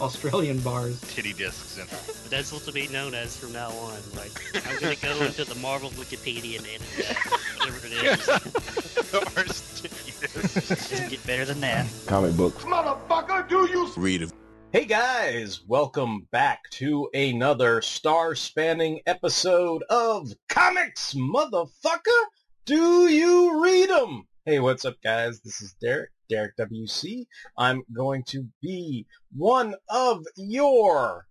Australian bars. Titty discs in But that's what to be known as from now on. Like, I'm going to go into the Marvel Wikipedia and edit that, whatever it is. Doesn't get better than that. Comic books. Motherfucker, do you Read them. Hey guys, welcome back to another star-spanning episode of Comics, motherfucker. Do you read 'em? Hey, what's up, guys? This is Derek, Derek WC. I'm going to be one of your,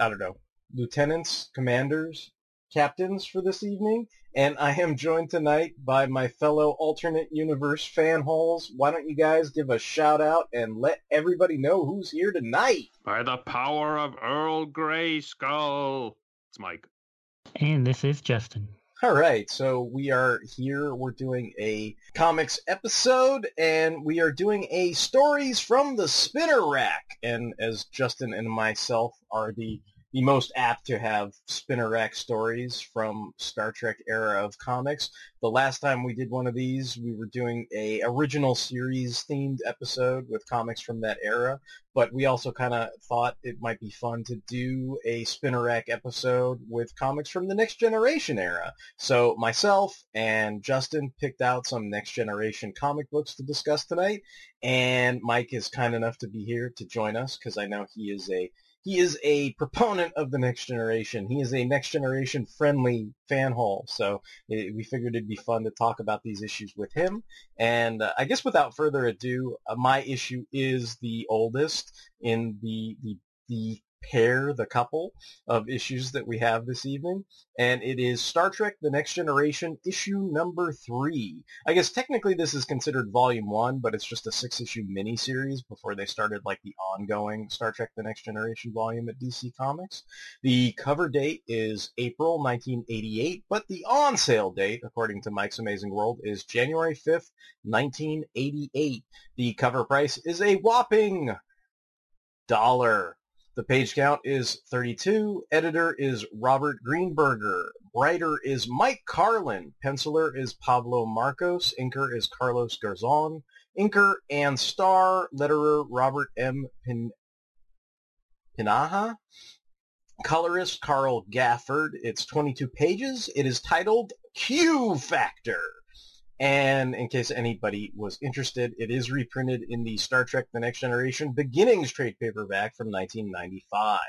I don't know, lieutenants, commanders, captains for this evening, and I am joined tonight by my fellow alternate universe fan holes. Why don't you guys give a shout out and let everybody know who's here tonight? By the power of Earl Grey Skull. It's Mike. And this is Justin. All right, so we are here. We're doing a comics episode, and we are doing a stories from the spinner rack. And as Justin and myself are the the most apt to have spinner rack stories from Star Trek era of comics. The last time we did one of these, we were doing a original series themed episode with comics from that era, but we also kind of thought it might be fun to do a spinner rack episode with comics from the next generation era. So myself and Justin picked out some next generation comic books to discuss tonight, and Mike is kind enough to be here to join us because I know he is a he is a proponent of the next generation. He is a next generation friendly fan hole. So eh, we figured it'd be fun to talk about these issues with him. And uh, I guess without further ado, uh, my issue is the oldest in the the the pair, the couple of issues that we have this evening, and it is Star Trek: The Next Generation issue number three. I guess technically this is considered volume one, but it's just a six-issue miniseries before they started like the ongoing Star Trek: The Next Generation volume at DC Comics. The cover date is April 1988, but the on-sale date, according to Mike's Amazing World, is January 5th, 1988. The cover price is a whopping dollar. The page count is 32. Editor is Robert Greenberger. Writer is Mike Carlin. Penciler is Pablo Marcos. Inker is Carlos Garzon. Inker and star letterer Robert M. Pin- Pinaha. Colorist Carl Gafford. It's 22 pages. It is titled Q Factor. And in case anybody was interested, it is reprinted in the Star Trek The Next Generation Beginnings trade paperback from 1995.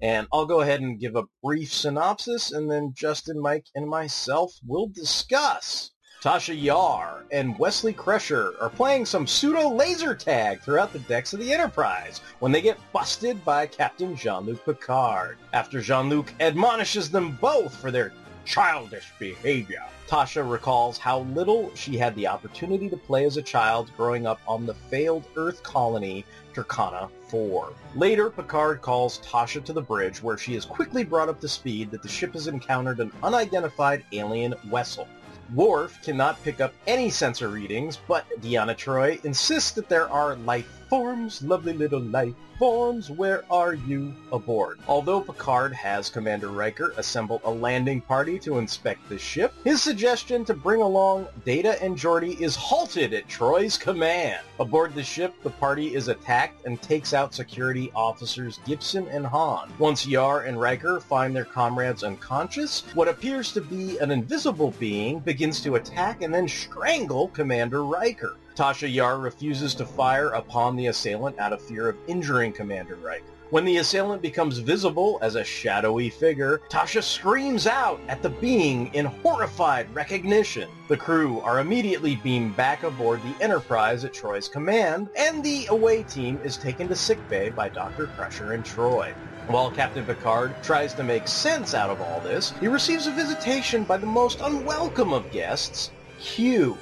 And I'll go ahead and give a brief synopsis, and then Justin, Mike, and myself will discuss. Tasha Yar and Wesley Crusher are playing some pseudo laser tag throughout the decks of the Enterprise when they get busted by Captain Jean-Luc Picard. After Jean-Luc admonishes them both for their childish behavior. Tasha recalls how little she had the opportunity to play as a child growing up on the failed Earth colony Turkana 4. Later, Picard calls Tasha to the bridge where she is quickly brought up to speed that the ship has encountered an unidentified alien vessel. Worf cannot pick up any sensor readings, but Deanna Troi insists that there are life forms, lovely little life forms, where are you aboard? Although Picard has Commander Riker assemble a landing party to inspect the ship, his suggestion to bring along Data and Geordi is halted at Troi's command. Aboard the ship, the party is attacked and takes out security officers Gibson and Hahn. Once Yar and Riker find their comrades unconscious, what appears to be an invisible being begins to attack and then strangle Commander Riker. Tasha Yar refuses to fire upon the assailant out of fear of injuring Commander Riker. When the assailant becomes visible as a shadowy figure, Tasha screams out at the being in horrified recognition. The crew are immediately beamed back aboard the Enterprise at Troi's command, and the away team is taken to sickbay by Dr. Crusher and Troi. While Captain Picard tries to make sense out of all this, he receives a visitation by the most unwelcome of guests, Q.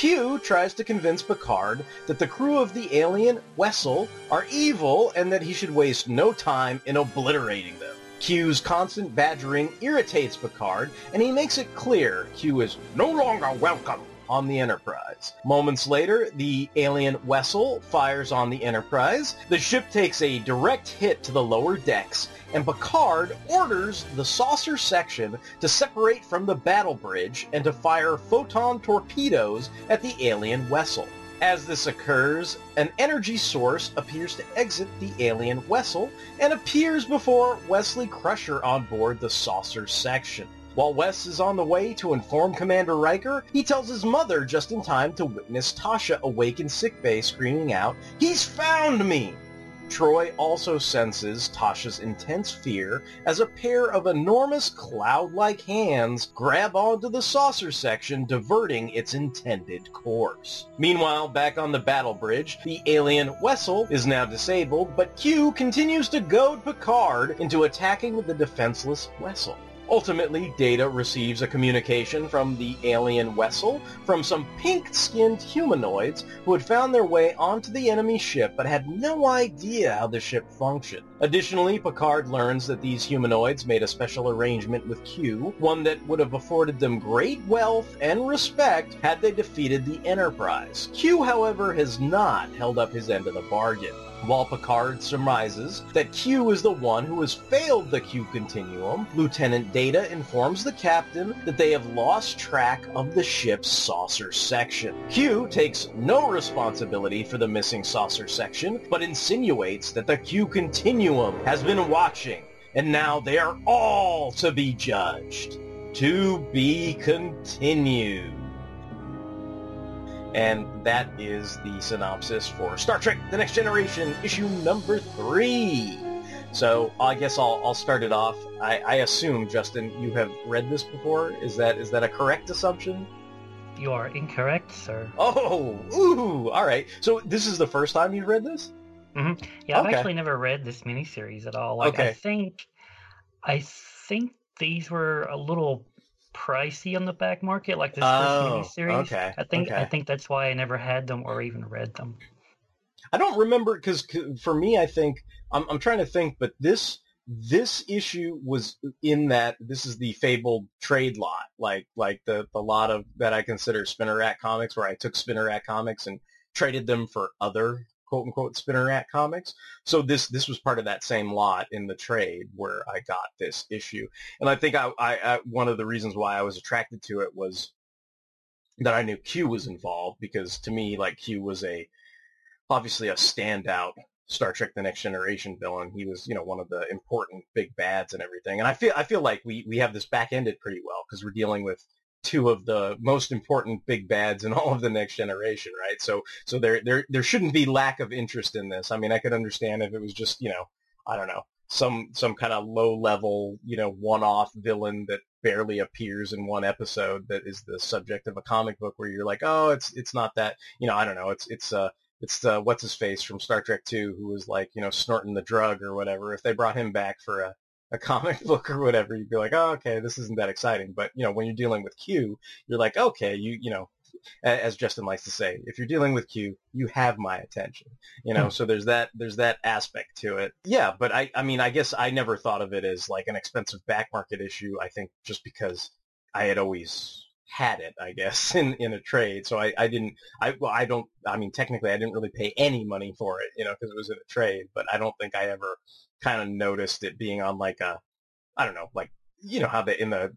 Q tries to convince Picard that the crew of the alien Wessel are evil and that he should waste no time in obliterating them. Q's constant badgering irritates Picard, and he makes it clear Q is no longer welcome on the Enterprise. Moments later, the alien Wessel fires on the Enterprise. The ship takes a direct hit to the lower decks, and Picard orders the saucer section to separate from the battle bridge and to fire photon torpedoes at the alien Wessel. As this occurs, an energy source appears to exit the alien Wessel and appears before Wesley Crusher on board the saucer section. While Wes is on the way to inform Commander Riker, he tells his mother just in time to witness Tasha awake in sickbay screaming out, He's found me! Troi also senses Tasha's intense fear as a pair of enormous cloud-like hands grab onto the saucer section, diverting its intended course. Meanwhile, back on the battle bridge, the alien Wessel is now disabled, but Q continues to goad Picard into attacking the defenseless Wessel. Ultimately, Data receives a communication from the alien Wessel from some pink-skinned humanoids who had found their way onto the enemy ship but had no idea how the ship functioned. Additionally, Picard learns that these humanoids made a special arrangement with Q, one that would have afforded them great wealth and respect had they defeated the Enterprise. Q, however, has not held up his end of the bargain while Picard surmises that Q is the one who has failed the Q continuum, Lieutenant Data informs the captain that they have lost track of the ship's saucer section. Q takes no responsibility for the missing saucer section, but insinuates that the Q continuum has been watching, and now they are all to be judged. To be continued. And that is the synopsis for Star Trek The Next Generation, issue number three. So I guess I'll, I'll start it off. I, I assume, Justin, you have read this before. Is that is that a correct assumption? You are incorrect, sir. Oh, ooh, all right. So this is the first time you've read this? hmm Yeah, I've Okay. actually never read this miniseries at all. Like, I think, I think these were a little pricey on the back market, like this Oh, first miniseries. okay, I think I think that's why I never had them or even read them. I don't remember because for me, I think I'm, I'm trying to think, but this this issue was in that this is the fabled trade lot, like like the the lot of that I consider Spinner Rack comics, where I took Spinner Rack comics and traded them for other quote unquote Spinner Rack comics. So this this was part of that same lot in the trade where I got this issue, and I think I, I, I one of the reasons why I was attracted to it was that I knew Q was involved because to me like Q was a obviously a standout Star Trek: The Next Generation villain. He was, you know, one of the important big bads and everything. And I feel I feel like we we have this back ended pretty well because we're dealing with two of the most important big bads in all of the Next Generation, right? So so there there there shouldn't be lack of interest in this. I mean, I could understand if it was just, you know, I don't know, some some kind of low level, you know, one off villain that barely appears in one episode that is the subject of a comic book where you're like, oh, it's it's not that, you know, I don't know, it's it's uh it's uh, what's his face from Star Trek Two who was like you know snorting the drug or whatever. If they brought him back for a, a comic book or whatever, you'd be like, oh okay, this isn't that exciting. But you know when you're dealing with Q, you're like, okay, you you know, as Justin likes to say, if you're dealing with Q, you have my attention. You know, hmm. so there's that there's that aspect to it. Yeah, but I I mean I guess I never thought of it as like an expensive back market issue. I think just because I had always had it, I guess, in, in a trade. So I, I didn't, I, well, I don't, I mean, technically I didn't really pay any money for it, you know, because it was in a trade, but I don't think I ever kind of noticed it being on like a, I don't know, like, you know, how they, in the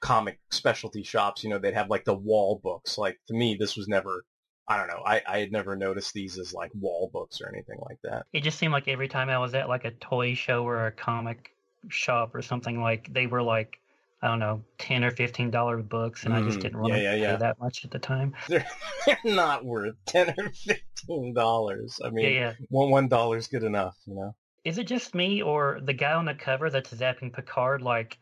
comic specialty shops, you know, they'd have like the wall books. Like to me, this was never, I don't know, I, I had never noticed these as like wall books or anything like that. It just seemed like every time I was at like a toy show or a comic shop or something, like they were like I don't know, ten or fifteen dollar books, and I just Mhm. didn't want Yeah, to yeah, pay yeah. that much at the time. They're, they're not worth 10 or 15 dollars. I mean, Yeah, yeah. one one dollar's good enough, you know. Is it just me or the guy on the cover that's zapping Picard? Like,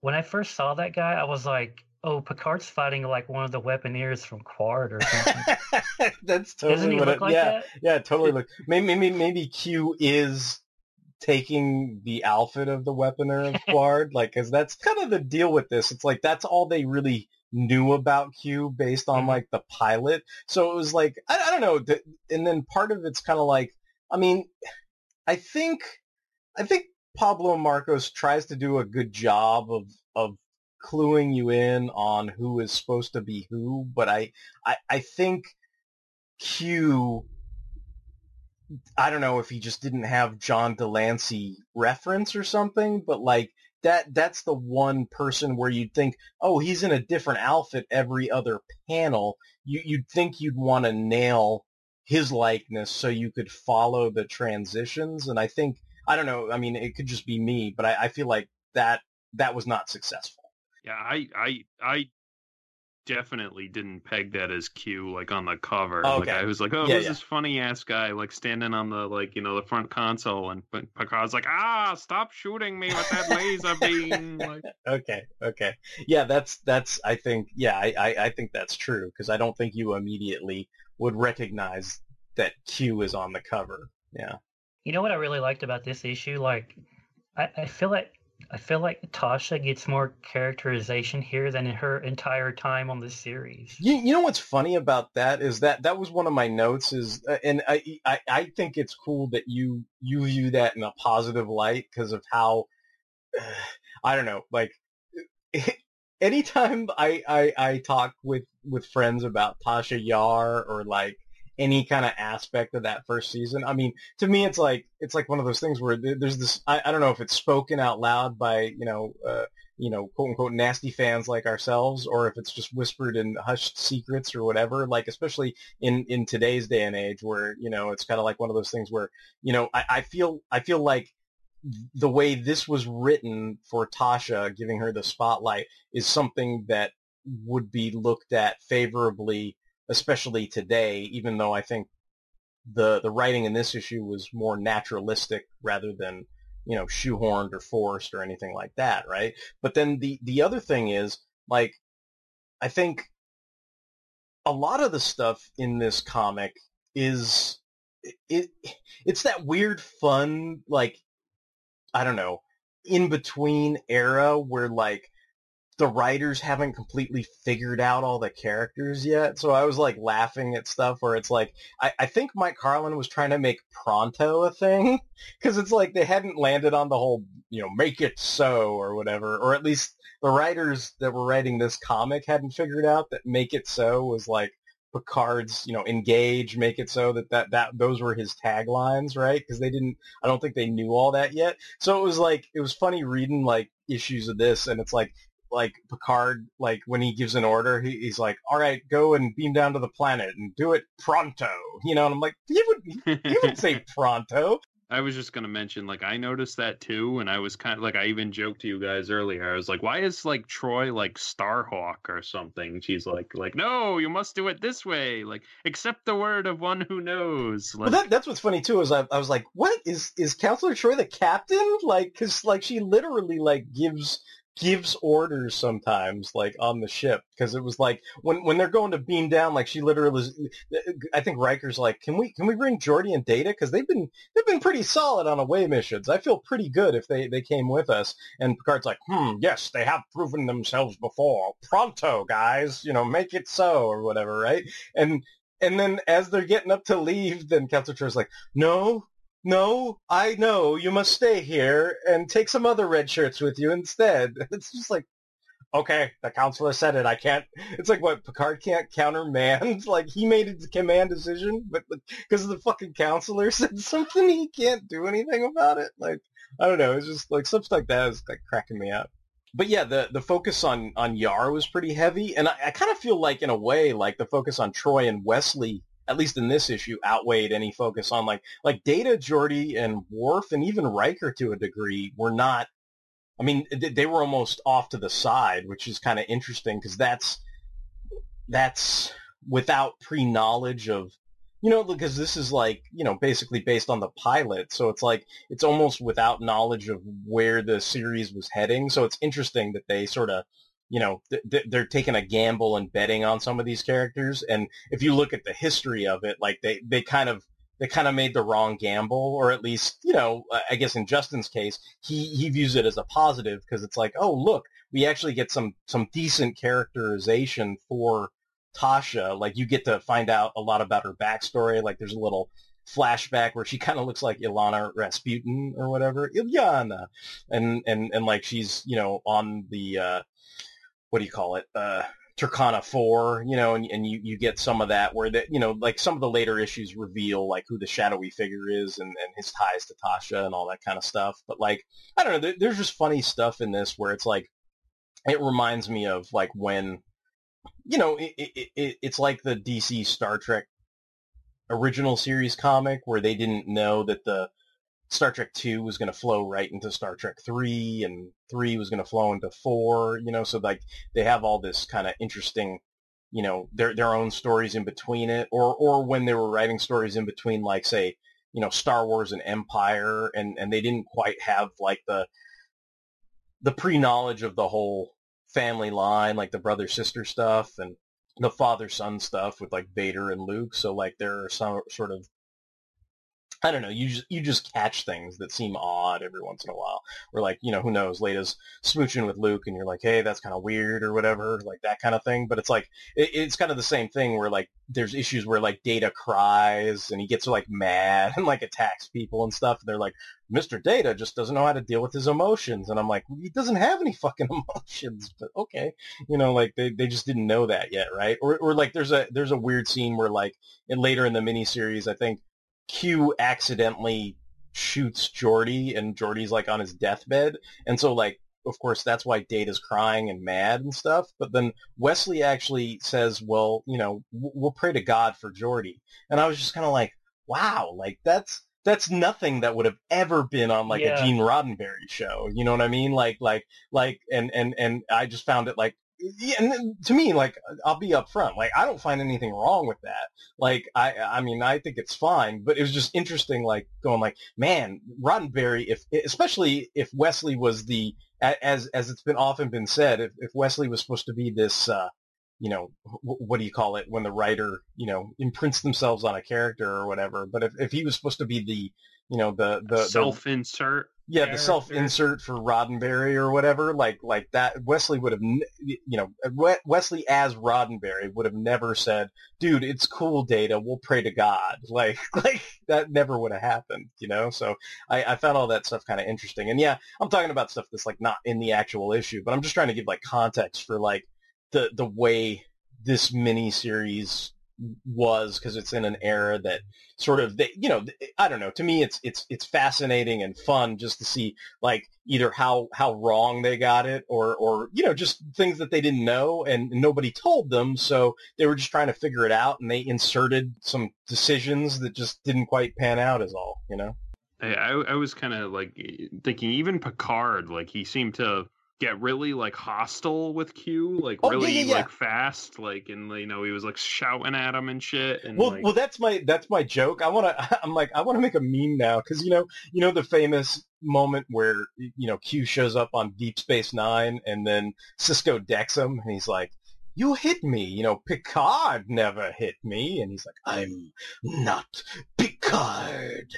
when I first saw that guy, I was like, "Oh, Picard's fighting like one of the weaponeers from Qward or something." That's totally what it, like yeah, that? yeah, totally look. Maybe, maybe maybe Q is taking the outfit of the weaponer of Qward, like, because that's kind of the deal with this. It's like that's all they really knew about Q based on mm-hmm. like the pilot. So it was like I, I don't know, and then part of it's kind of like I mean, I think I think Pablo Marcos tries to do a good job of of cluing you in on who is supposed to be who, but I I, I think Q I don't know if he just didn't have John de Lancie reference or something, but like that that's the one person where you'd think, oh, he's in a different outfit every other panel. You you'd think you'd want to nail his likeness so you could follow the transitions. And I think I don't know, I mean it could just be me, but I, I feel like that that was not successful. Yeah, I I I definitely didn't peg that as Q like on the cover. Oh, Like okay. I was like, oh, Yeah, who's yeah. this funny ass guy like standing on the like you know the front console and P- Picard's like, ah, stop shooting me with that laser beam. Like, okay, okay, yeah, that's that's. I think, yeah, I I, I think that's true because I don't think you immediately would recognize that Q is on the cover. Yeah, You know what I really liked about this issue? Like, I, I feel like I feel like Tasha gets more characterization here than in her entire time on the series. you you know what's funny about that is that that was one of my notes is, uh, and I I, I think it's cool that you you view that in a positive light because of how I don't know, like anytime I, I I talk with with friends about Tasha Yar or like any kind of aspect of that first season, I mean, to me, it's like it's like one of those things where there's this. I, I don't know if it's spoken out loud by you know. Uh, you know, quote unquote nasty fans like ourselves, or if it's just whispered in hushed secrets or whatever. Like, especially in in today's day and age, where you know it's kind of like one of those things where you know I, I feel I feel like the way this was written for Tasha, giving her the spotlight, is something that would be looked at favorably, especially today. Even though I think the the writing in this issue was more naturalistic rather than you know shoehorned or forced or anything like that, right? But then the the other thing is like I think a lot of the stuff in this comic is it it's that weird fun like I don't know, in between era where like the writers haven't completely figured out all the characters yet. So I was like laughing at stuff where it's like I, I think Mike Carlin was trying to make Pronto a thing because it's like they hadn't landed on the whole you know make it so or whatever, or at least the writers that were writing this comic hadn't figured out that make it so was like Picard's, you know, engage, make it so that that, that those were his taglines, right? Because they didn't, I don't think they knew all that yet. So it was like, it was funny reading like issues of this, and it's like, like Picard, like when he gives an order, he, he's like, "All right, go and beam down to the planet and do it pronto," you know. And I'm like, "You would, you would say pronto." I was just gonna mention, like, I noticed that too, and I was kind of like, I even joked to you guys earlier. I was like, why is like Troi like Starhawk or something? She's like, like, no, you must do it this way. Like, accept the word of one who knows. Like, well, that, that's what's funny too. Is I, I was like, "What is is Counselor Troi the captain?" Like, because like she literally like gives gives orders sometimes like on the ship because it was like when when they're going to beam down like she literally is, I think Riker's like can we can we bring Geordi and Data? Because they've been they've been pretty solid on away missions. I feel pretty good if they they came with us. And Picard's like hmm yes they have proven themselves before. Pronto guys you know make it so or whatever right? And and then as they're getting up to leave then Troi's like no no, I know you must stay here and take some other red shirts with you instead. It's just like, okay, the counselor said it. I can't. It's like what Picard can't countermand. Like he made a command decision, but because the fucking counselor said something, he can't do anything about it. Like I don't know. It's just like stuff like that is like cracking me up. But yeah, the the focus on on Yar was pretty heavy, and I, I kind of feel like in a way, like the focus on Troi and Wesley at least in this issue, outweighed any focus on like like Data, Geordi, and Worf, and even Riker to a degree were not. I mean, they were almost off to the side, which is kind of interesting because that's that's without pre knowledge of you know, because this is like, you know, basically based on the pilot. So it's like, it's almost without knowledge of where the series was heading. So it's interesting that they sort of, you know, th- they're taking a gamble and betting on some of these characters. And if you look at the history of it, like they, they kind of, they kind of made the wrong gamble, or at least, you know, I guess in Justin's case, he, he views it as a positive because it's like, oh, look, we actually get some, some decent characterization for Tasha, like you get to find out a lot about her backstory. Like there's a little flashback where she kind of looks like Ilana Rasputin or whatever, Ilyana, and and and like she's you know on the uh, what do you call it? Uh, Turkana 4, you know, and, and you, you get some of that where that, you know, like some of the later issues reveal like who the shadowy figure is and, and his ties to Tasha and all that kind of stuff. But like, I don't know, there, there's just funny stuff in this where it's like, it reminds me of like when you know, it, it, it, it's like the DC Star Trek original series comic where they didn't know that the Star Trek 2 was going to flow right into Star Trek 3 and 3 was going to flow into 4, you know, so like they have all this kind of interesting, you know, their their own stories in between it or or when they were writing stories in between like say, you know, Star Wars and Empire and and they didn't quite have like the the pre-knowledge of the whole family line, like the brother sister stuff and the father son stuff with like Vader and Luke. So like there are some sort of I don't know. You just you just catch things that seem odd every once in a while. Or like you know who knows, Leia's smooching with Luke, and you're like, hey, that's kind of weird or whatever, like that kind of thing. But it's like it, it's kind of the same thing where like there's issues where like Data cries and he gets like mad and like attacks people and stuff. And they're like, Mr. Data just doesn't know how to deal with his emotions. And I'm like, he doesn't have any fucking emotions, but okay. You know, like they, they just didn't know that yet, right? Or, or like there's a, there's a weird scene where like, and later in the miniseries, I think Q accidentally shoots Geordi and Geordi's like on his deathbed. And so like, of course, that's why Data's crying and mad and stuff. But then Wesley actually says, well, you know, we'll pray to God for Geordi." And I was just kind of like, wow, like that's, that's nothing that would have ever been on like Yeah. a Gene Roddenberry show. You know what I mean? Like, like, like, and, and, and I just found it like, yeah, and to me, like, I'll be upfront. Like, I don't find anything wrong with that. Like, I, I mean, I think it's fine, but it was just interesting, like, going like, man, Roddenberry, if, especially if Wesley was the, as, as it's been often been said, if, if Wesley was supposed to be this, uh, you know, wh- what do you call it when the writer, you know, imprints themselves on a character or whatever. But if, if he was supposed to be the, you know, the, the, the Self-insert. yeah, the self-insert for Roddenberry or whatever, like like that. Wesley would have, you know, uh, Wesley as Roddenberry would have never said, "Dude, it's cool, Data. We'll pray to God." Like like that never would have happened, you know. So I, I found all that stuff kind of interesting. And yeah, I'm talking about stuff that's like not in the actual issue, but I'm just trying to give like context for like the the way this mini series was because it's in an era that sort of they, you know I don't know to me it's it's it's fascinating and fun just to see like either how how wrong they got it or or you know just things that they didn't know and nobody told them so they were just trying to figure it out and they inserted some decisions that just didn't quite pan out as all you know? I, I I was kind of like thinking even Picard, like he seemed to get really like hostile with Q, like Oh, yeah, really yeah, yeah. like fast, like and you know he was like shouting at him and shit. And well, like, well, that's my that's my joke. I want to. I'm like, I want to make a meme now because you know, you know the famous moment where you know Q shows up on Deep Space Nine and then Sisko decks him and he's like, "You hit me." You know, Picard never hit me, and he's like, "I'm not Picard."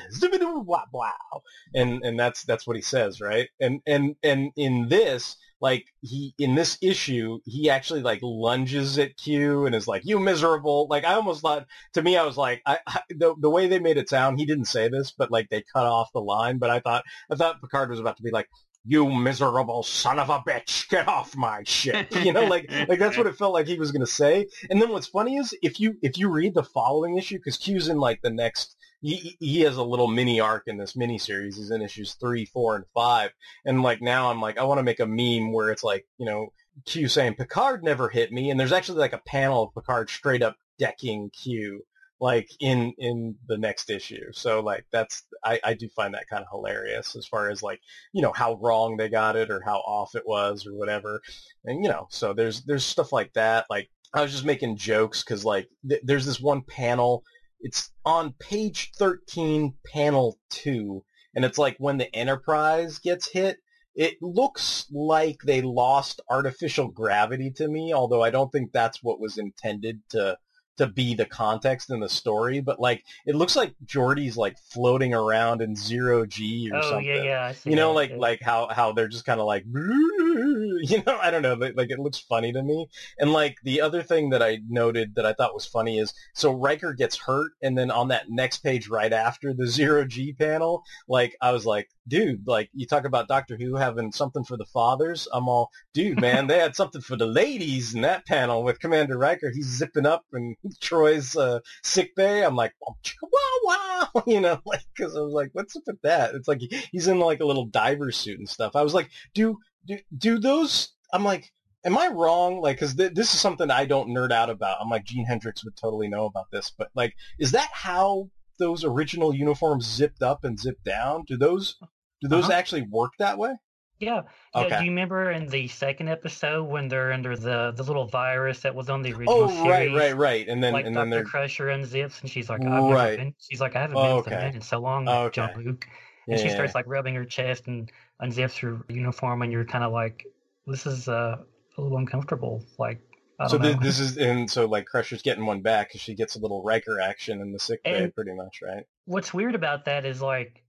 Wow. And and that's that's what he says, right? And and and in this like he in this issue he actually like lunges at Q and is like you miserable like I almost thought to me I was like I, I the, the way they made it sound he didn't say this but like they cut off the line but I thought I thought Picard was about to be like you miserable son of a bitch get off my shit you know like like that's what it felt like he was gonna say and then what's funny is if you if you read the following issue because Q's in like the next he, he has a little mini arc in this mini series. He's in issues three, four, and five. And like now I'm like, I want to make a meme where it's like, you know, Q saying Picard never hit me. And there's actually like a panel of Picard straight up decking Q like in, in the next issue. So like that's, I, I do find that kind of hilarious as far as like, you know, how wrong they got it or how off it was or whatever. And, you know, so there's, there's stuff like that. Like I was just making jokes because like th- there's this one panel it's on page 13, panel 2, and it's like when the Enterprise gets hit, it looks like they lost artificial gravity to me, although I don't think that's what was intended to to be the context in the story, but like it looks like Geordi's like floating around in zero G or Oh something. yeah, yeah. I see You know, that, like like how how they're just kind of like, you know, I don't know, like it looks funny to me. And like the other thing that I noted that I thought was funny is so Riker gets hurt, and then on that next page right after the zero G panel, like I was like, dude, like you talk about Doctor Who having something for the fathers. I'm all, dude, man, they had something for the ladies in that panel with Commander Riker. He's zipping up and Troi's uh, sick bay. I'm like, wow, wow, you know, like because I was like, what's up with that? It's like he's in like a little diver suit and stuff. I was like, do do do those? I'm like. Am I wrong? Like, because th- this is something I don't nerd out about. I'm like, Gene Hendricks would totally know about this, but like, is that how those original uniforms zipped up and zipped down? Do those do those Uh-huh. actually work that way? Yeah. yeah. Okay. Do you remember in the second episode when they're under the the little virus that was on the original Oh, series? right, right, right. And then like and then Dr. they're Crusher unzips and she's like, I've Right. been. She's like, I haven't Oh, been a okay. in so long, Oh, John okay. Luke. Yeah, And she starts like rubbing her chest and unzips her uniform, and you're kind of like, this is uh, a little uncomfortable. Like, so know. this is and so like Crusher's getting one back because she gets a little Riker action in the sick bay, And- pretty much, right? What's weird about that is like,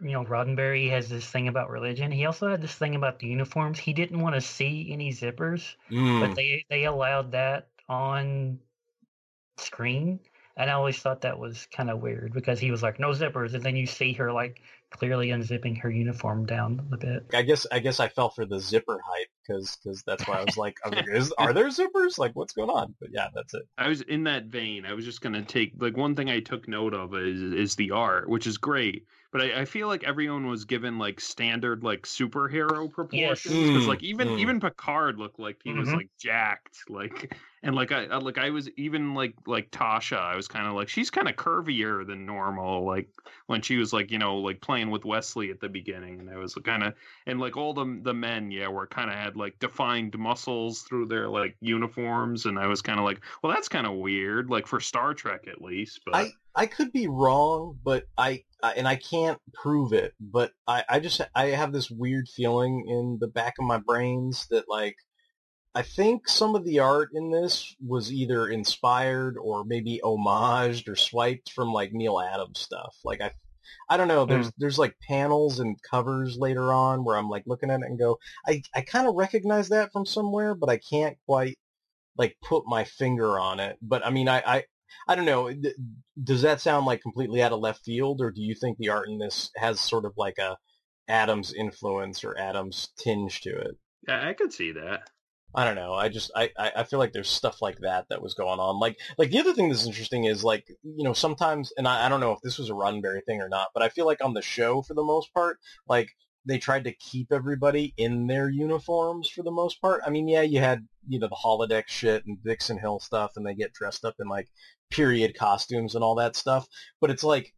you know, Roddenberry has this thing about religion. He also had this thing about the uniforms. He didn't want to see any zippers, Mm. but they they allowed that on screen. And I always thought that was kind of weird because he was like, no zippers, and then you see her like clearly unzipping her uniform down a bit. I guess I guess I fell for the zipper hype because because that's why I was like, I was like are there zippers? Like, what's going on? But yeah, that's it. I was in that vein. I was just gonna take like one thing I took note of is is the art, which is great. But I, I feel like everyone was given like standard like superhero proportions because Mm, like even mm. even Picard looked like he was Mhm. like jacked like and like I I- like I was even like like Tasha I was kind of like she's kind of curvier than normal like when she was like you know like playing with Wesley at the beginning and I was kind of and like all the the men yeah were kind of had like defined muscles through their like uniforms and I was kind of like well that's kind of weird like for Star Trek at least but I I could be wrong, but I, I and I can't prove it, but I I just I have this weird feeling in the back of my brains that like I think some of the art in this was either inspired or maybe homaged or swiped from like Neal Adams stuff. Like I I don't know, there's mm. there's like panels and covers later on where I'm like looking at it and go, I I kind of recognize that from somewhere, but I can't quite like put my finger on it. But I mean, I, I, I don't know. Does that sound like completely out of left field, or do you think the art in this has sort of like a Adams influence or Adams tinge to it? yeah, I could see that. I don't know. I just I, I I feel like there's stuff like that that was going on. Like like the other thing that's interesting is like you know sometimes and I, I don't know if this was a Roddenberry thing or not, but I feel like on the show for the most part, like they tried to keep everybody in their uniforms for the most part. I mean, yeah, you had you know the holodeck shit and Dixon Hill stuff, and they get dressed up in like period costumes and all that stuff. But it's like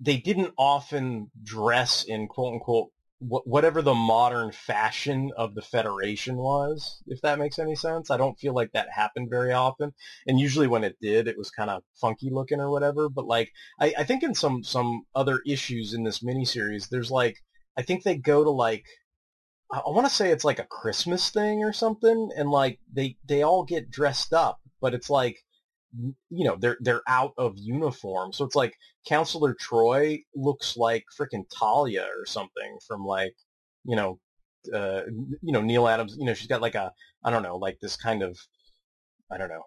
they didn't often dress in quote unquote whatever the modern fashion of the Federation was, if that makes any sense. I don't feel like that happened very often. And usually when it did, it was kind of funky looking or whatever. But like, I, I think in some, some other issues in this miniseries, there's like, I think they go to like, I, want to say it's like a Christmas thing or something. And like, they, they all get dressed up, but it's like, you know, they're, they're out of uniform. So it's like, Counselor Troi looks like frickin' Talia or something from like, you know, uh, you know Neal Adams. You know, she's got like a I don't know, like this kind of I don't know.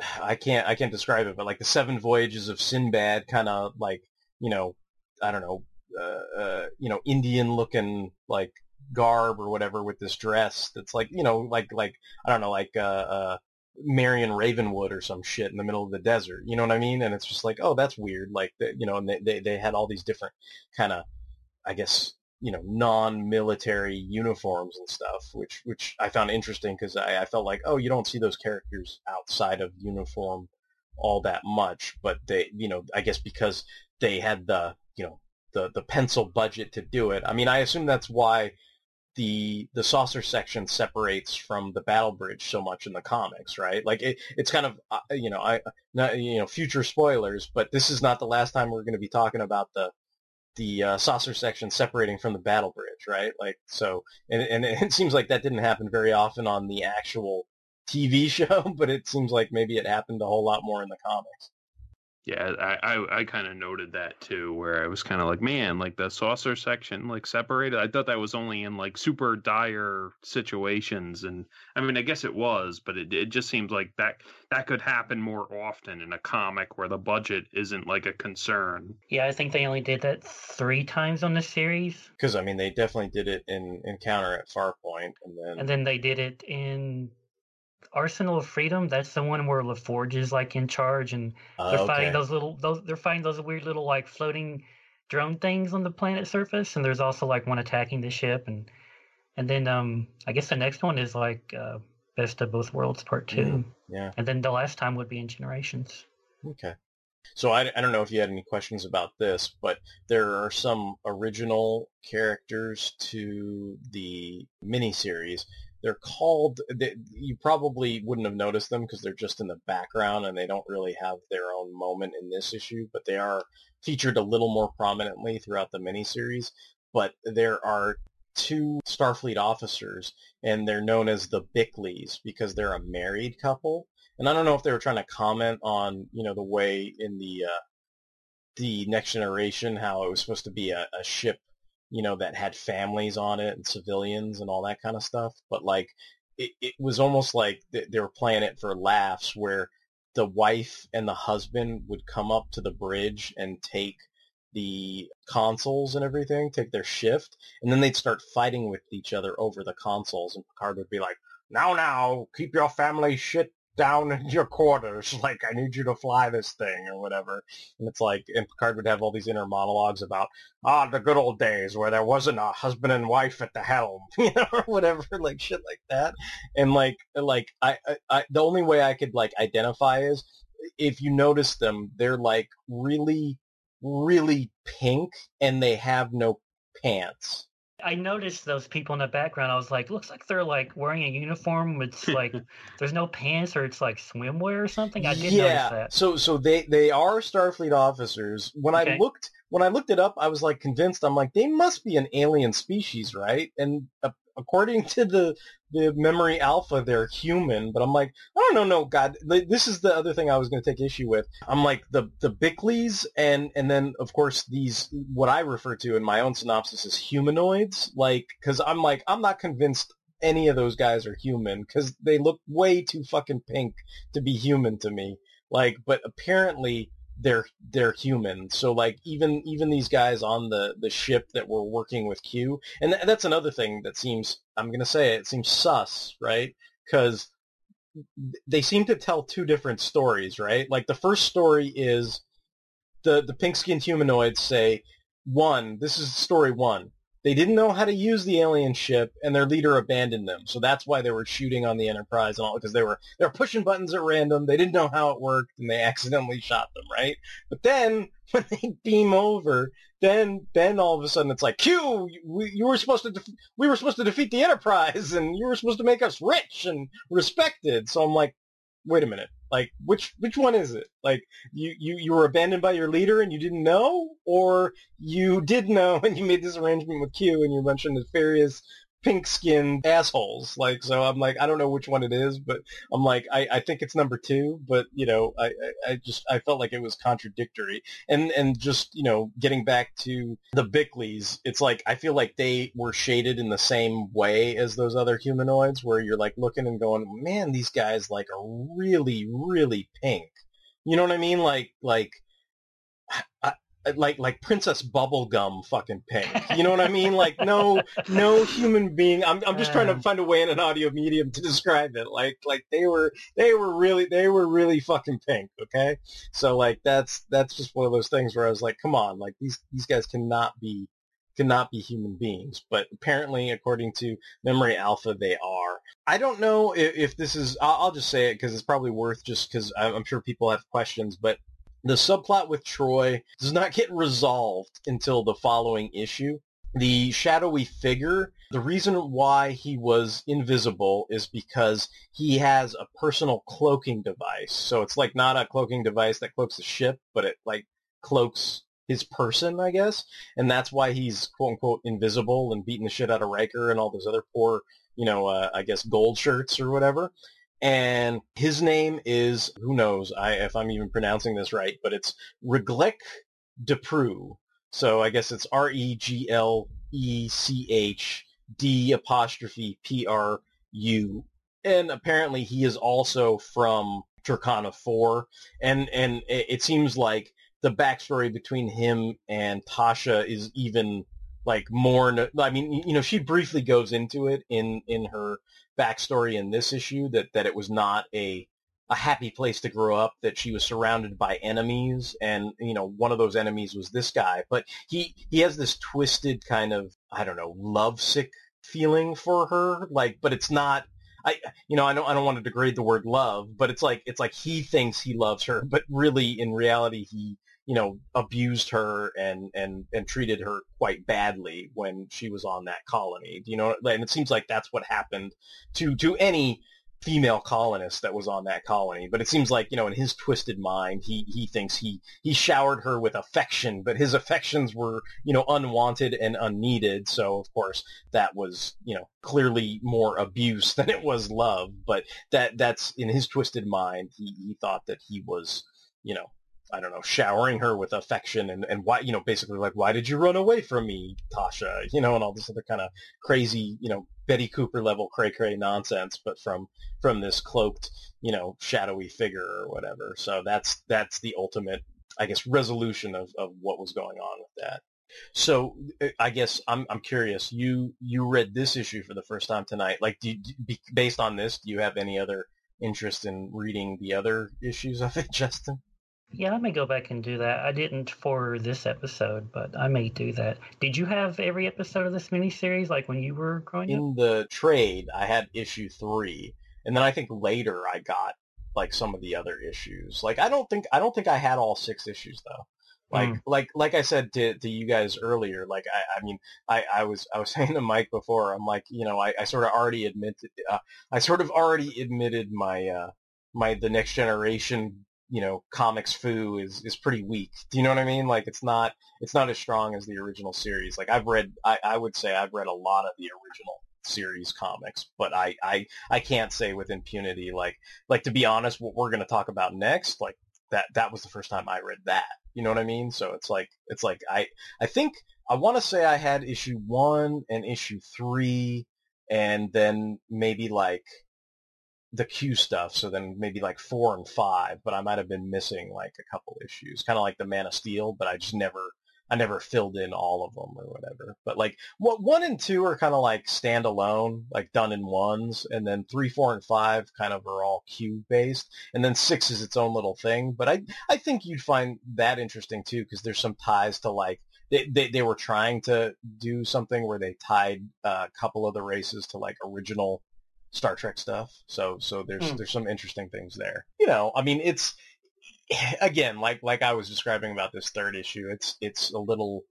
I can't I can't describe it, but like the Seven Voyages of Sinbad, kind of like you know I don't know, uh, uh, you know Indian looking like garb or whatever with this dress that's like you know like like I don't know like uh, uh Marion Ravenwood or some shit in the middle of the desert. You know what I mean? And it's just like, oh, that's weird. Like, you know, and they, they, they had all these different kind of, I guess, you know, non-military uniforms and stuff, which, which I found interesting because I, I felt like, oh, you don't see those characters outside of uniform all that much, but they, you know, I guess because they had the, you know, the, the pencil budget to do it. I mean, I assume that's why the the saucer section separates from the battle bridge so much in the comics, right? Like it, it's kind of uh, you know I not you know future spoilers, but this is not the last time we're going to be talking about the the uh, saucer section separating from the battle bridge, right? Like so, and and it seems like that didn't happen very often on the actual TV show, but it seems like maybe it happened a whole lot more in the comics. Yeah, I I, I kind of noted that too, where I was kind of like, man, like the saucer section like separated. I thought that was only in like super dire situations, and I mean, I guess it was, but it it just seems like that that could happen more often in a comic where the budget isn't like a concern. Yeah, I think they only did that three times on the series, Because I mean, they definitely did it in Encounter at Farpoint, and then and then they did it in Arsenal of Freedom. That's the one where LaForge is like in charge, and they're okay. fighting those little those. They're fighting those weird little like floating drone things on the planet surface, and there's also like one attacking the ship, and and then um I guess the next one is like uh, Best of Both Worlds Part Two, Mhm, yeah. and then the last time would be in Generations. Okay. So I, I don't know if you had any questions about this, but there are some original characters to the miniseries. They're called. They, you probably wouldn't have noticed them because they're just in the background and they don't really have their own moment in this issue. But they are featured a little more prominently throughout the miniseries. But there are two Starfleet officers, and they're known as the Bickleys because they're a married couple. And I don't know if they were trying to comment on, you know, the way in the uh, the Next Generation how it was supposed to be a, a ship, you know, that had families on it and civilians and all that kind of stuff. But like, it, it was almost like they were playing it for laughs, where the wife and the husband would come up to the bridge and take the consoles and everything, take their shift, and then they'd start fighting with each other over the consoles. And Picard would be like, "Now, now, keep your family shit down in your quarters. Like, I need you to fly this thing or whatever." And it's like, and Picard would have all these inner monologues about, ah, the good old days where there wasn't a husband and wife at the helm, you know, or whatever, like shit like that. And like, like I, I, I the only way I could like identify is if you notice them, they're like really, really pink and they have no pants. I noticed those people in the background. I was like, looks like they're like wearing a uniform. It's like there's no pants or it's like swimwear or something. I did notice that. So so they they are Starfleet officers. When I looked when I looked it up, I was like convinced. I'm like they must be an alien species, right? And uh, according to the the memory alpha, they're human. But I'm like, I don't know, no, God, this is the other thing I was going to take issue with. I'm like the the Bickleys, and and then of course these what I refer to in my own synopsis as humanoids, like because I'm like I'm not convinced any of those guys are human because they look way too fucking pink to be human to me. Like, but apparently they're they're human. So like even even these guys on the the ship that were working with Q, and th- that's another thing that seems I'm gonna say it, it seems sus, right? Because they seem to tell two different stories, right? Like the first story is the the pink skinned humanoids say one, this is story one. They didn't know how to use the alien ship, and their leader abandoned them. So that's why they were shooting on the Enterprise and all because they were they were pushing buttons at random. They didn't know how it worked, and they accidentally shot them. Right? But then when they beam over, then then all of a sudden it's like Q, we, you were supposed to def- we were supposed to defeat the Enterprise, and you were supposed to make us rich and respected. So I'm like, wait a minute, like which which one is it? Like you you you were abandoned by your leader and you didn't know, or you did know and you made this arrangement with Q and bunch of nefarious pink skinned assholes. Like so, I'm like I don't know which one it is, but I'm like I, I think it's number two, but you know I, I just I felt like it was contradictory and and just you know getting back to the Bickleys, it's like I feel like they were shaded in the same way as those other humanoids, where you're like looking and going, man, these guys like are really really pink. You know what I mean? Like like. I, Uh, like like Princess Bubblegum fucking pink. You know what I mean? Like no no human being. I'm I'm just trying to find a way in an audio medium to describe it. Like like they were they were really they were really fucking pink. Okay, so like that's that's just one of those things where I was like, come on, like these these guys cannot be cannot be human beings, but apparently, according to Memory Alpha, they are. I don't know if, if this is. I'll, I'll just say it because it's probably worth just because I'm I'm sure people have questions, but the subplot with Troi does not get resolved until the following issue. the shadowy figure, the reason why he was invisible is because he has a personal cloaking device. So it's like not a cloaking device that cloaks the ship, but it like cloaks his person, I guess. And that's why he's quote unquote invisible and beating the shit out of Riker and all those other poor, you know, uh, I guess gold shirts or whatever. And his name is, who knows I, if I'm even pronouncing this right, but it's Reglec Deprue. So I guess it's R E G L E C H D apostrophe P R U. And apparently he is also from Turkana 4. And, and it, it seems like the backstory between him and Tasha is even like more, I mean, you know, she briefly goes into it in, in her backstory in this issue that, that it was not a, a happy place to grow up, that she was surrounded by enemies, and you know one of those enemies was this guy. But he he has this twisted kind of I don't know lovesick feeling for her, like, but it's not. I you know I don't I don't want to degrade the word love, but it's like it's like he thinks he loves her, but really in reality he you know abused her and and and treated her quite badly when she was on that colony. You know, and it seems like that's what happened to to any female colonist that was on that colony. But it seems like, you know, in his twisted mind, he, he thinks he, he showered her with affection, but his affections were, you know, unwanted and unneeded. So of course that was, you know, clearly more abuse than it was love. But that, that's in his twisted mind. He, he thought that he was, you know, I don't know, showering her with affection and, and why, you know, basically like, why did you run away from me, Tasha? You know, and all this other kind of crazy, you know, Betty Cooper level cray cray nonsense, but from, from this cloaked, you know, shadowy figure or whatever. So that's, that's the ultimate, I guess, resolution of, of what was going on with that. So uh, I guess I'm, I'm curious, you, you read this issue for the first time tonight. Like, do you, based on this, do you have any other interest in reading the other issues of it, Justin? Yeah, I may go back and do that. I didn't for this episode, but I may do that. Did you have every episode of this miniseries like when you were growing up? in the trade i had issue three and then i think later i got like some of the other issues like i don't think i don't think i had all six issues though like Hmm. like like i said to, to you guys earlier like i i mean i i was i was saying to mike before i'm like you know i, I sort of already admitted uh, i sort of already admitted my uh my the next generation you know comics foo is is pretty weak. Do you know what i mean? Like it's not it's not as strong as the original series. Like i've read i i would say i've read a lot of the original series comics but i i i can't say with impunity like like to be honest what we're going to talk about next like that that was the first time i read that. You know what i mean? So it's like it's like i i think i want to say i had issue one and issue three and then maybe like the Q stuff, so then maybe like four and five, but I might have been missing like a couple issues, kind of like the Man of Steel, but I just never, I never filled in all of them or whatever. But like what one and two are kind of like standalone, like done in ones, and then three, four, and five kind of are all Q based, and then six is its own little thing. But I, I think you'd find that interesting too, because there's some ties to like they, they, they were trying to do something where they tied uh, a couple of the races to like original Star Trek stuff. So so there's Hmm. there's some interesting things there. You know, I mean it's again like like I was describing about this third issue. It's it's a little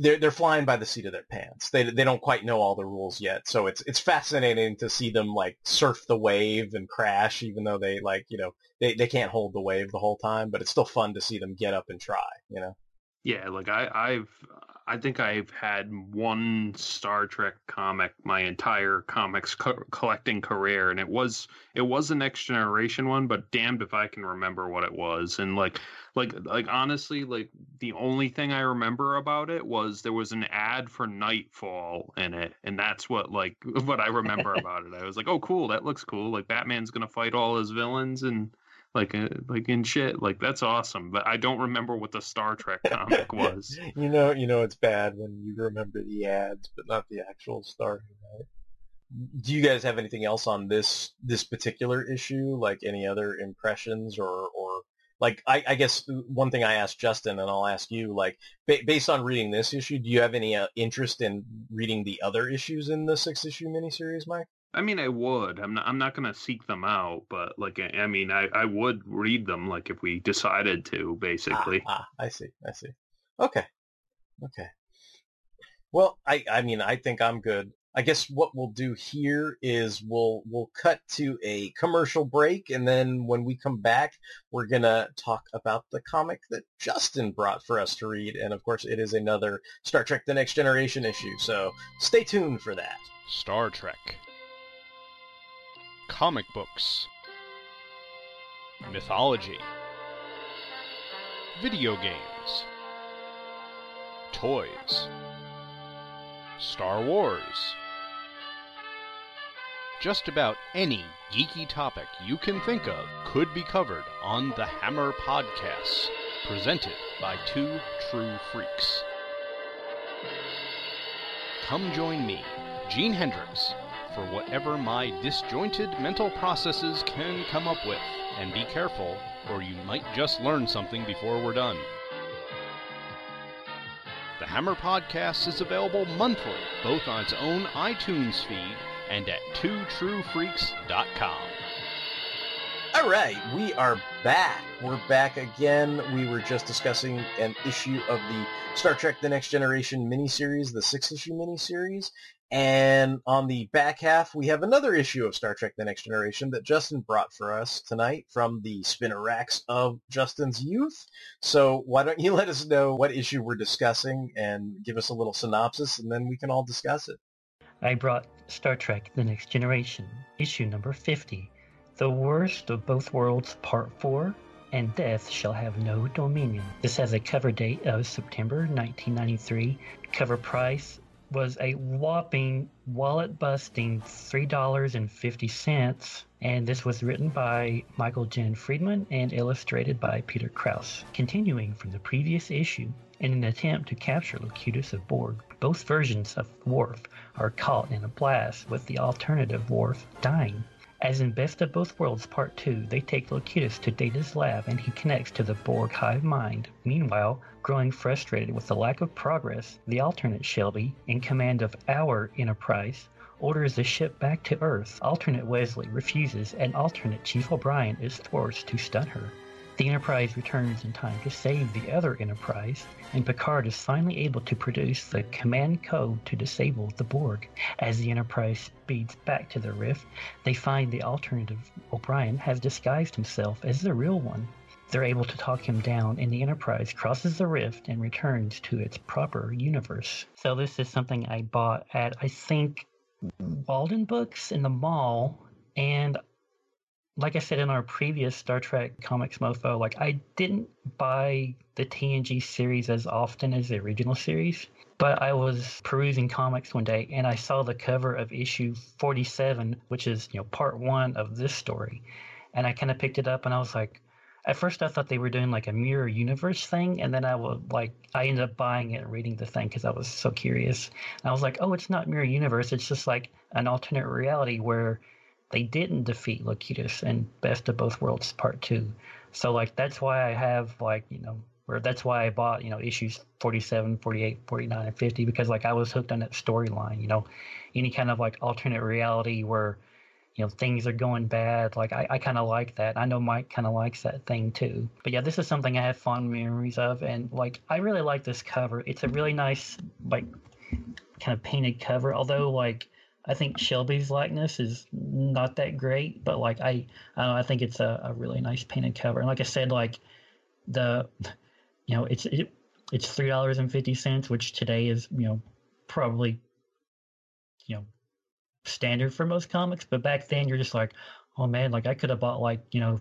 they're they're flying by the seat of their pants. They they don't quite know all the rules yet. So it's it's fascinating to see them like surf the wave and crash even though they like, you know, they they can't hold the wave the whole time, but it's still fun to see them get up and try, you know. Yeah, like I, I've, I think I've had one Star Trek comic my entire comics co- collecting career, and it was it was a Next Generation one, but damned if I can remember what it was. And like, like, like honestly, like the only thing I remember about it was there was an ad for Knightfall in it, and that's what like what I remember about it. I was like, oh, cool, that looks cool. Like Batman's gonna fight all his villains and like uh, like in shit like that's awesome but i don't remember what the star trek comic was you know, you know it's bad when you remember the ads, but not the actual story. Right? Do you guys have anything else on this this particular issue? Like any other impressions or or like I, I guess one thing I asked Justin and I'll ask you like ba- based on reading this issue, do you have any uh, interest in reading the other issues in the six issue miniseries, Mike? I mean i would i'm not i'm not gonna seek them out but like i, I mean I, I would read them like if we decided to basically Ah, ah, I see, I see. Okay. Okay. Well, I I mean I think I'm good. I guess what we'll do here is we'll we'll cut to a commercial break, and then when we come back, we're gonna talk about the comic that Justin brought for us to read, and of course, it is another Star Trek: The Next Generation issue. So stay tuned for that. Star Trek. Comic books. Mythology. Video games. Toys. Star Wars. Just about any geeky topic you can think of could be covered on the Hammer Podcasts, presented by two true freaks. Come join me, Gene Hendricks, for whatever my disjointed mental processes can come up with, and be careful, or you might just learn something before we're done. The Hammer Podcast is available monthly, both on its own iTunes feed and at twotruefreaks.com. All right, we are back. We're back again. We were just discussing an issue of the Star Trek The Next Generation miniseries, the six-issue miniseries. And on the back half, we have another issue of Star Trek The Next Generation that Justin brought for us tonight from the spinner racks of Justin's youth. So why don't you let us know what issue we're discussing and give us a little synopsis, and then we can all discuss it. I brought Star Trek The Next Generation, issue number 50, The Worst of Both Worlds, Part 4, and Death Shall Have No Dominion. This has a cover date of September 1993. Cover price was a whopping wallet busting $3.50 and this was written by Michael Jan Friedman and illustrated by Peter Krause. Continuing from the previous issue, in an attempt to capture Locutus of Borg, both versions of Worf are caught in a blast with the alternative Worf dying. As in Best of Both Worlds Part 2, they take Locutus to Data's lab and he connects to the Borg hive mind. Meanwhile, growing frustrated with the lack of progress, the alternate Shelby, in command of our Enterprise, orders the ship back to Earth. Alternate Wesley refuses and alternate Chief O'Brien is forced to stun her. The Enterprise returns in time to save the other Enterprise, and Picard is finally able to produce the command code to disable the Borg. As the Enterprise speeds back to the Rift, they find the alternative O'Brien has disguised himself as the real one. They're able to talk him down, and the Enterprise crosses the rift and returns to its proper universe. So this is something I bought at I think Waldenbooks in the mall, and like I said in our previous Star Trek Comics Mofo, like I didn't buy the TNG series as often as the original series, but I was perusing comics one day and I saw the cover of issue 47, which is, you know, part 1 of this story. And I kind of picked it up and I was like, at first I thought they were doing like a mirror universe thing, and then I would like I ended up buying it and reading the thing because I was so curious. And I was like, oh, it's not mirror universe; it's just like an alternate reality where they didn't defeat Locutus in Best of Both Worlds Part Two. So like that's why I have like you know where that's why I bought you know issues 47, 48, 49, and 50 because like I was hooked on that storyline. You know, any kind of like alternate reality where you know things are going bad like i, I kind of like that i know mike kind of likes that thing too but yeah this is something i have fond memories of and like i really like this cover it's a really nice like kind of painted cover although like i think shelby's likeness is not that great but like i i know i think it's a, a really nice painted cover and like i said like the you know it's it, it's three dollars and fifty cents which today is you know probably you know standard for most comics, but back then you're just like, oh man, like I could have bought like, you know,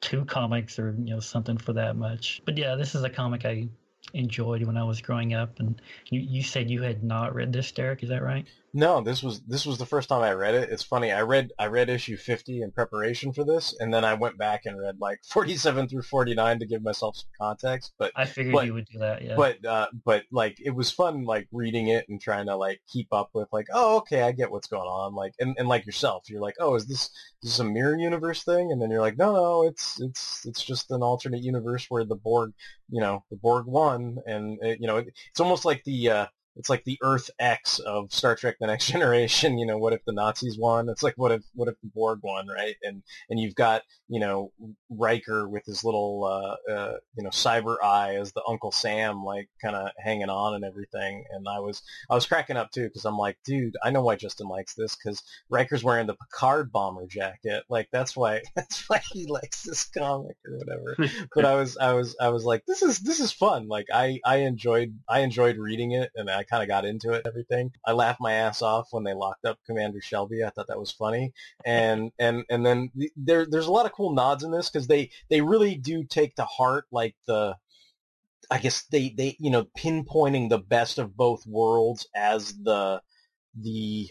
two comics or, you know, something for that much. But yeah, this is a comic I enjoyed when I was growing up and you, you said you had not read this, Derek, is that right? No, this was this was the first time I read it. It's funny. I read I read issue 50 in preparation for this and then I went back and read like 47 through 49 to give myself some context, but I figured but, you would do that, yeah. But uh but like it was fun like reading it and trying to like keep up with like, oh, okay, I get what's going on. Like and, and like yourself, you're like, "Oh, is this is this a mirror universe thing?" And then you're like, "No, no, it's it's it's just an alternate universe where the Borg, you know, the Borg won and it, you know, it, it's almost like the uh it's like the Earth X of Star Trek: The Next Generation. You know, what if the Nazis won? It's like what if what if the Borg won, right? And and you've got you know Riker with his little uh, uh, you know cyber eye as the Uncle Sam, like kind of hanging on and everything. And I was I was cracking up too because I'm like, dude, I know why Justin likes this because Riker's wearing the Picard bomber jacket. Like that's why that's why he likes this comic or whatever. but I was I was I was like, this is this is fun. Like I I enjoyed I enjoyed reading it and I kind of got into it everything. I laughed my ass off when they locked up Commander Shelby. I thought that was funny. And and and then there there's a lot of cool nods in this because they they really do take to heart like the I guess they they you know pinpointing the best of both worlds as the the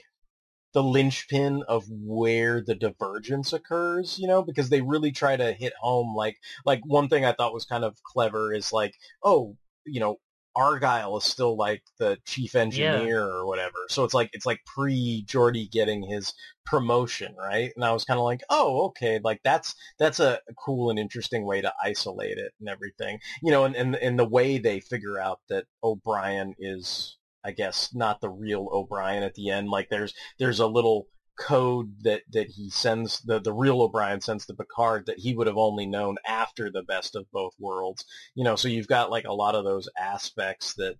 the linchpin of where the divergence occurs, you know, because they really try to hit home like like one thing I thought was kind of clever is like, oh, you know, Argyle is still like the chief engineer or whatever. So it's like it's like pre Geordi getting his promotion, right? And I was kind of like, oh, okay, like that's that's a cool and interesting way to isolate it and everything, you know, and and, and the way they figure out that O'Brien is, I guess, not the real O'Brien at the end. Like there's there's a little code that that he sends the the real O'Brien sends to Picard that he would have only known after the best of both worlds. You know, so you've got like a lot of those aspects that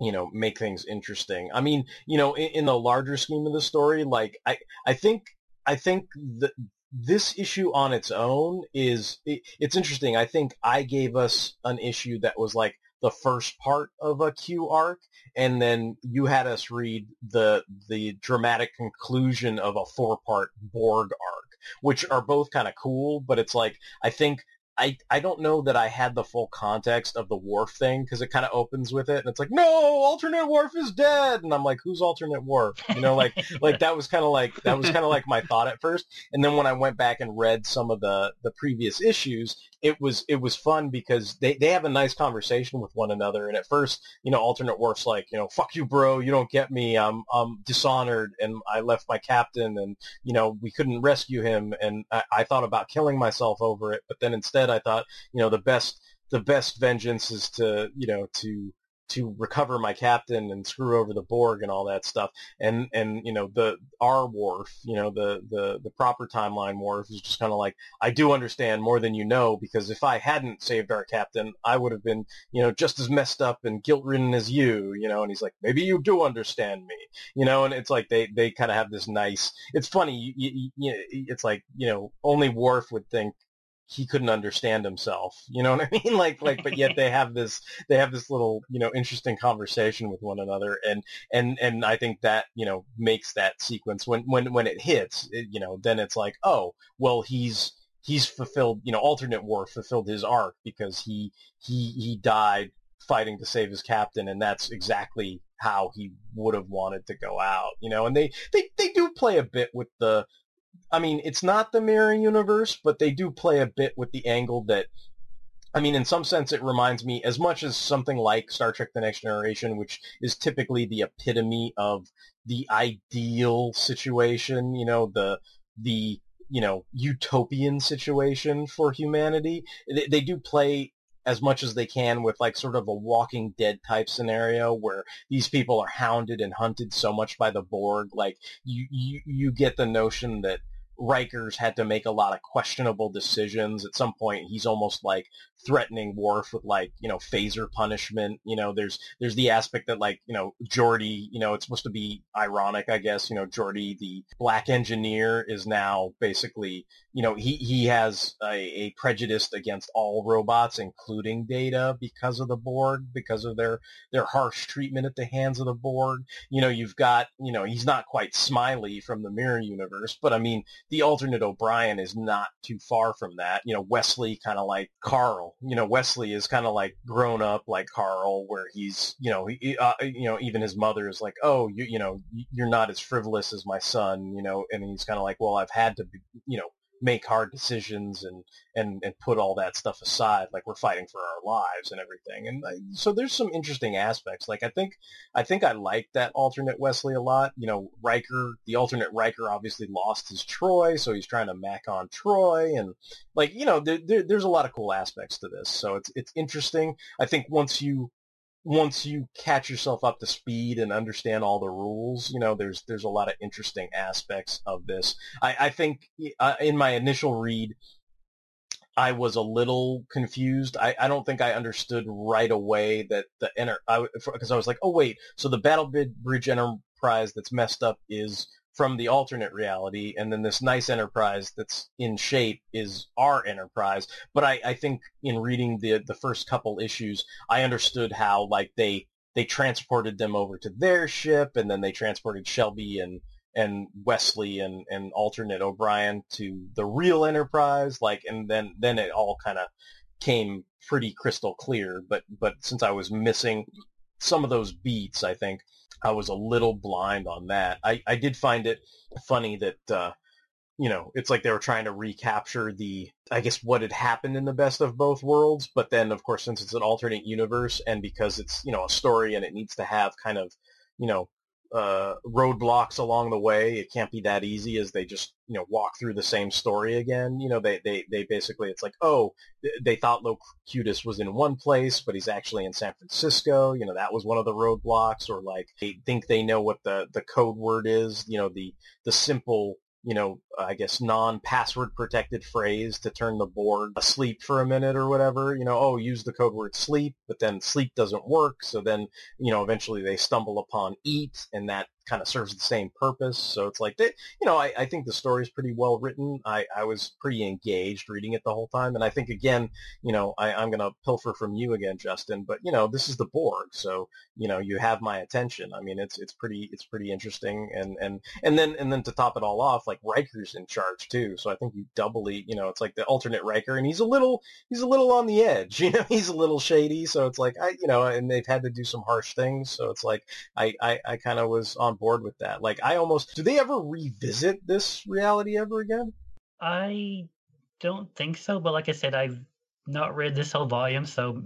you know make things interesting. I mean, you know, in, in the larger scheme of the story, like I I think I think that this issue on its own is it, it's interesting. I think I gave us an issue that was like the first part of a Q arc, and then you had us read the the dramatic conclusion of a four part Borg arc, which are both kind of cool. But it's like I think I, I don't know that I had the full context of the Worf thing because it kind of opens with it and it's like no alternate Worf is dead and I'm like who's alternate Worf you know like like that was kind of like that was kind of like my thought at first and then when I went back and read some of the the previous issues it was it was fun because they, they have a nice conversation with one another. And at first you know alternate Worf's like you know fuck you bro. You don't get me. I'm I'm dishonored. And I left my captain and you know we couldn't rescue him. And I, I thought about killing myself over it. But then instead I thought you know the best the best vengeance is to you know to to recover my captain and screw over the Borg and all that stuff. And and you know the our Worf, you know the the the proper timeline Worf is just kind of like I do understand more than you know because if I hadn't saved our captain, I would have been you know just as messed up and guilt ridden as you, you know. And he's like, maybe you do understand me, you know. And it's like they they kind of have this nice. It's funny, you, you, you, it's like you know only Worf would think he couldn't understand himself. You know what I mean? Like, like, but yet they have this, they have this little, you know, interesting conversation with one another, and and and I think that you know makes that sequence when when when it hits, it, you know, then it's like, oh, well, he's he's fulfilled, you know, alternate Worf fulfilled his arc because he he he died fighting to save his captain, and that's exactly how he would have wanted to go out, you know. And they they they do play a bit with the I mean, it's not the mirror universe, but they do play a bit with the angle that, I mean, in some sense, it reminds me as much as something like Star Trek: The Next Generation, which is typically the epitome of the ideal situation. You know, the the you know utopian situation for humanity. They, they do play as much as they can with like sort of a Walking Dead type scenario where these people are hounded and hunted so much by the Borg. Like you, you, you get the notion that Riker's had to make a lot of questionable decisions. At some point, he's almost like threatening Worf with like you know phaser punishment. You know, there's there's the aspect that like you know Geordi. You know, it's supposed to be ironic, I guess. You know, Geordi, the black engineer, is now basically you know he he has a, a prejudice against all robots, including Data, because of the Borg, because of their their harsh treatment at the hands of the Borg. You know, you've got you know he's not quite Smiley from the Mirror Universe, but I mean the alternate O'Brien is not too far from that. You know, Wesley kind of like Carl. You know, Wesley is kind of like grown up like Carl, where he's, you know, he, uh, you know, even his mother is like, oh, you, you know, you're not as frivolous as my son, you know, and he's kind of like, well, I've had to, be, you know, make hard decisions and, and, and put all that stuff aside. Like we're fighting for our lives and everything. And I, so there's some interesting aspects. Like I think, I think I like that alternate Wesley a lot. You know, Riker, the alternate Riker obviously lost his Troi, so he's trying to mac on Troi. And like, you know, there, there, there's a lot of cool aspects to this. So it's, it's interesting. I think once you, once you catch yourself up to speed and understand all the rules, you know, there's there's a lot of interesting aspects of this. I, I think uh, in my initial read, I was a little confused. I, I don't think I understood right away that the enter because I, I was like, oh wait, so the Battle Bridge Enterprise that's messed up is from the alternate reality, and then this nice Enterprise that's in shape is our Enterprise. But I, I think in reading the the first couple issues, I understood how like they they transported them over to their ship, and then they transported Shelby and and Wesley and, and alternate O'Brien to the real Enterprise, like, and then then it all kind of came pretty crystal clear. But but since I was missing some of those beats, I think I was a little blind on that. I, I did find it funny that uh, you know it's like they were trying to recapture the I guess what had happened in the best of both worlds, but then of course since it's an alternate universe and because it's you know a story and it needs to have kind of you know uh, roadblocks along the way. It can't be that easy as they just you know walk through the same story again. You know they they they basically it's like oh they thought Locutus was in one place but he's actually in San Francisco. You know that was one of the roadblocks or like they think they know what the the code word is. You know the the simple you know, I guess non-password protected phrase to turn the Borg asleep for a minute or whatever. You know, oh, use the code word sleep, but then sleep doesn't work. So then, you know, eventually they stumble upon eat, and that kind of serves the same purpose. So it's like, they, you know, I, I think the story is pretty well written. I, I was pretty engaged reading it the whole time. And I think, again, you know, I, I'm going to pilfer from you again, Justin, but, you know, this is the Borg. So, you know, you have my attention. I mean, it's, it's pretty, it's pretty interesting. And, and, and then, and then to top it all off, like In charge too. So I think you doubly, you know, it's like the alternate Riker and he's a little, he's a little on the edge, you know, he's a little shady. So it's like, I, you know, and they've had to do some harsh things. So it's like, I, I, I kind of was on board with that. Like I almost, do they ever revisit this reality ever again? I don't think so, but like I said, I've not read this whole volume, so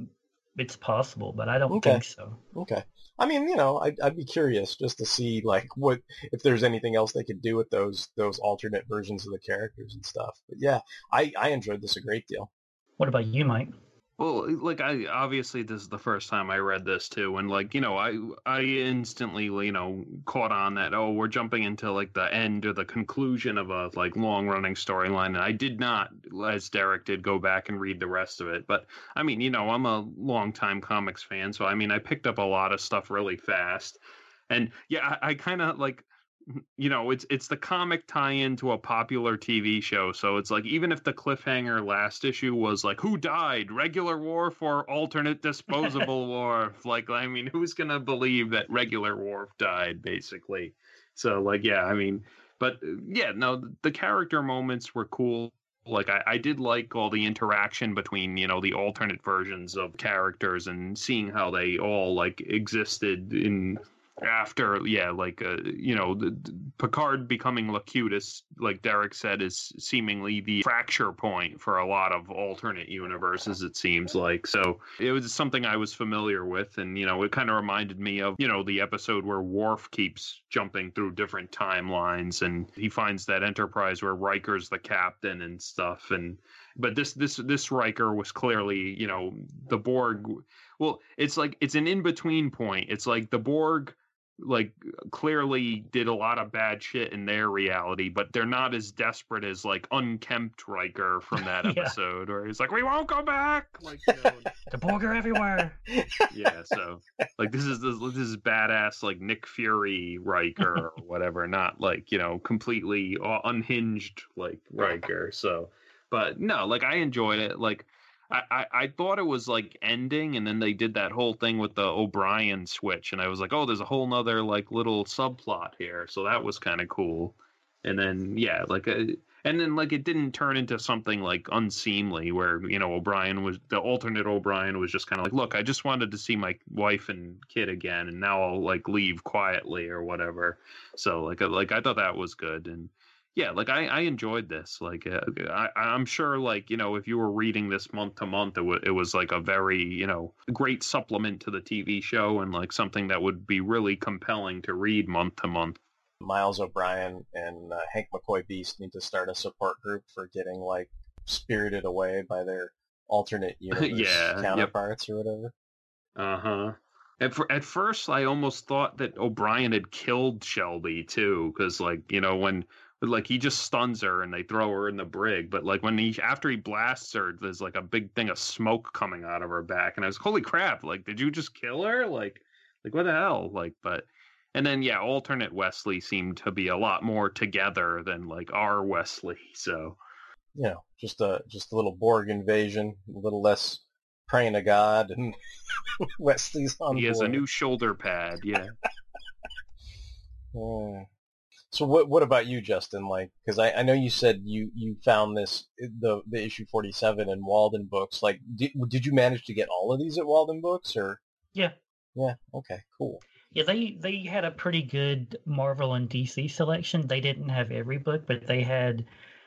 it's possible, but I don't Okay. think so. Okay. I mean, you know, I'd, I'd be curious just to see like what if there's anything else they could do with those those alternate versions of the characters and stuff. But yeah, I I enjoyed this a great deal. What about you, Mike? Well, eh, like I obviously this is the first time I read this too, and like you know I I instantly you know caught on that oh we're jumping into like the end or the conclusion of a like long running storyline, and I did not as Derek did go back and read the rest of it. But I mean you know I'm a long time comics fan, so I mean I picked up a lot of stuff really fast, and yeah I, I kind of like you know it's it's the comic tie-in to a popular TV show so it's like even if the cliffhanger last issue was like who died? Regular Worf or alternate disposable Worf like I mean who's gonna believe that regular Worf died basically? So like yeah I mean but uh, yeah no the character moments were cool. Like I, I did like all the interaction between you know the alternate versions of characters and seeing how they all like existed in after yeah like uh, you know the, the picard becoming locutus like derek said is seemingly the fracture point for a lot of alternate universes it seems like. So it was something i was familiar with and you know it kind of reminded me of you know the episode where Worf keeps jumping through different timelines and he finds that enterprise where Riker's the captain and stuff and but this this this Riker was clearly you know the Borg well it's like it's an in between point. It's like the Borg like clearly did a lot of bad shit in their reality, but they're not as desperate as like unkempt Riker from that Yeah. episode, where he's like, "We won't go back." Like, you know, The Borg are everywhere. yeah. So like this is this, this is badass like Nick Fury Riker or whatever, not like you know completely uh, unhinged like Riker. So, but no, like I enjoyed it. Like I, I I thought it was like ending, and then they did that whole thing with the O'Brien switch, and I was like, oh, there's a whole nother like little subplot here. So that was kind of cool. And then yeah, like. Uh, and then like it didn't turn into something like unseemly where you know O'Brien was the alternate O'Brien was just kind of like look I just wanted to see my wife and kid again and now I'll like leave quietly or whatever so like uh, like I thought that was good and yeah like I I enjoyed this like uh, I I'm sure like you know if you were reading this month to month it, w- it was like a very you know great supplement to the TV show and like something that would be really compelling to read month to month Miles O'Brien and uh, Hank McCoy Beast need to start a support group for getting like spirited away by their alternate universe Yeah, yep. counterparts or whatever. Uh huh. At, fir- at first, I almost thought that O'Brien had killed Shelby too, because like you know when like he just stuns her and they throw her in the brig, but like when he after he blasts her, there's like a big thing of smoke coming out of her back, and I was holy crap! Like, did you just kill her? Like, like what the hell? Like, but and then yeah, alternate Wesley seemed to be a lot more together than like our Wesley. So You know, just a just a little Borg invasion, a little less praying to God, and Wesley's on he has a new shoulder pad. Yeah. Yeah. So what what about you, Justin? Like, because I, I know you said you, you found this the the issue forty seven in Waldenbooks. Like, did did you manage to get all of these at Waldenbooks, or Yeah. yeah? Okay, cool. Yeah, they they had a pretty good Marvel and DC selection. They didn't have every book, but they had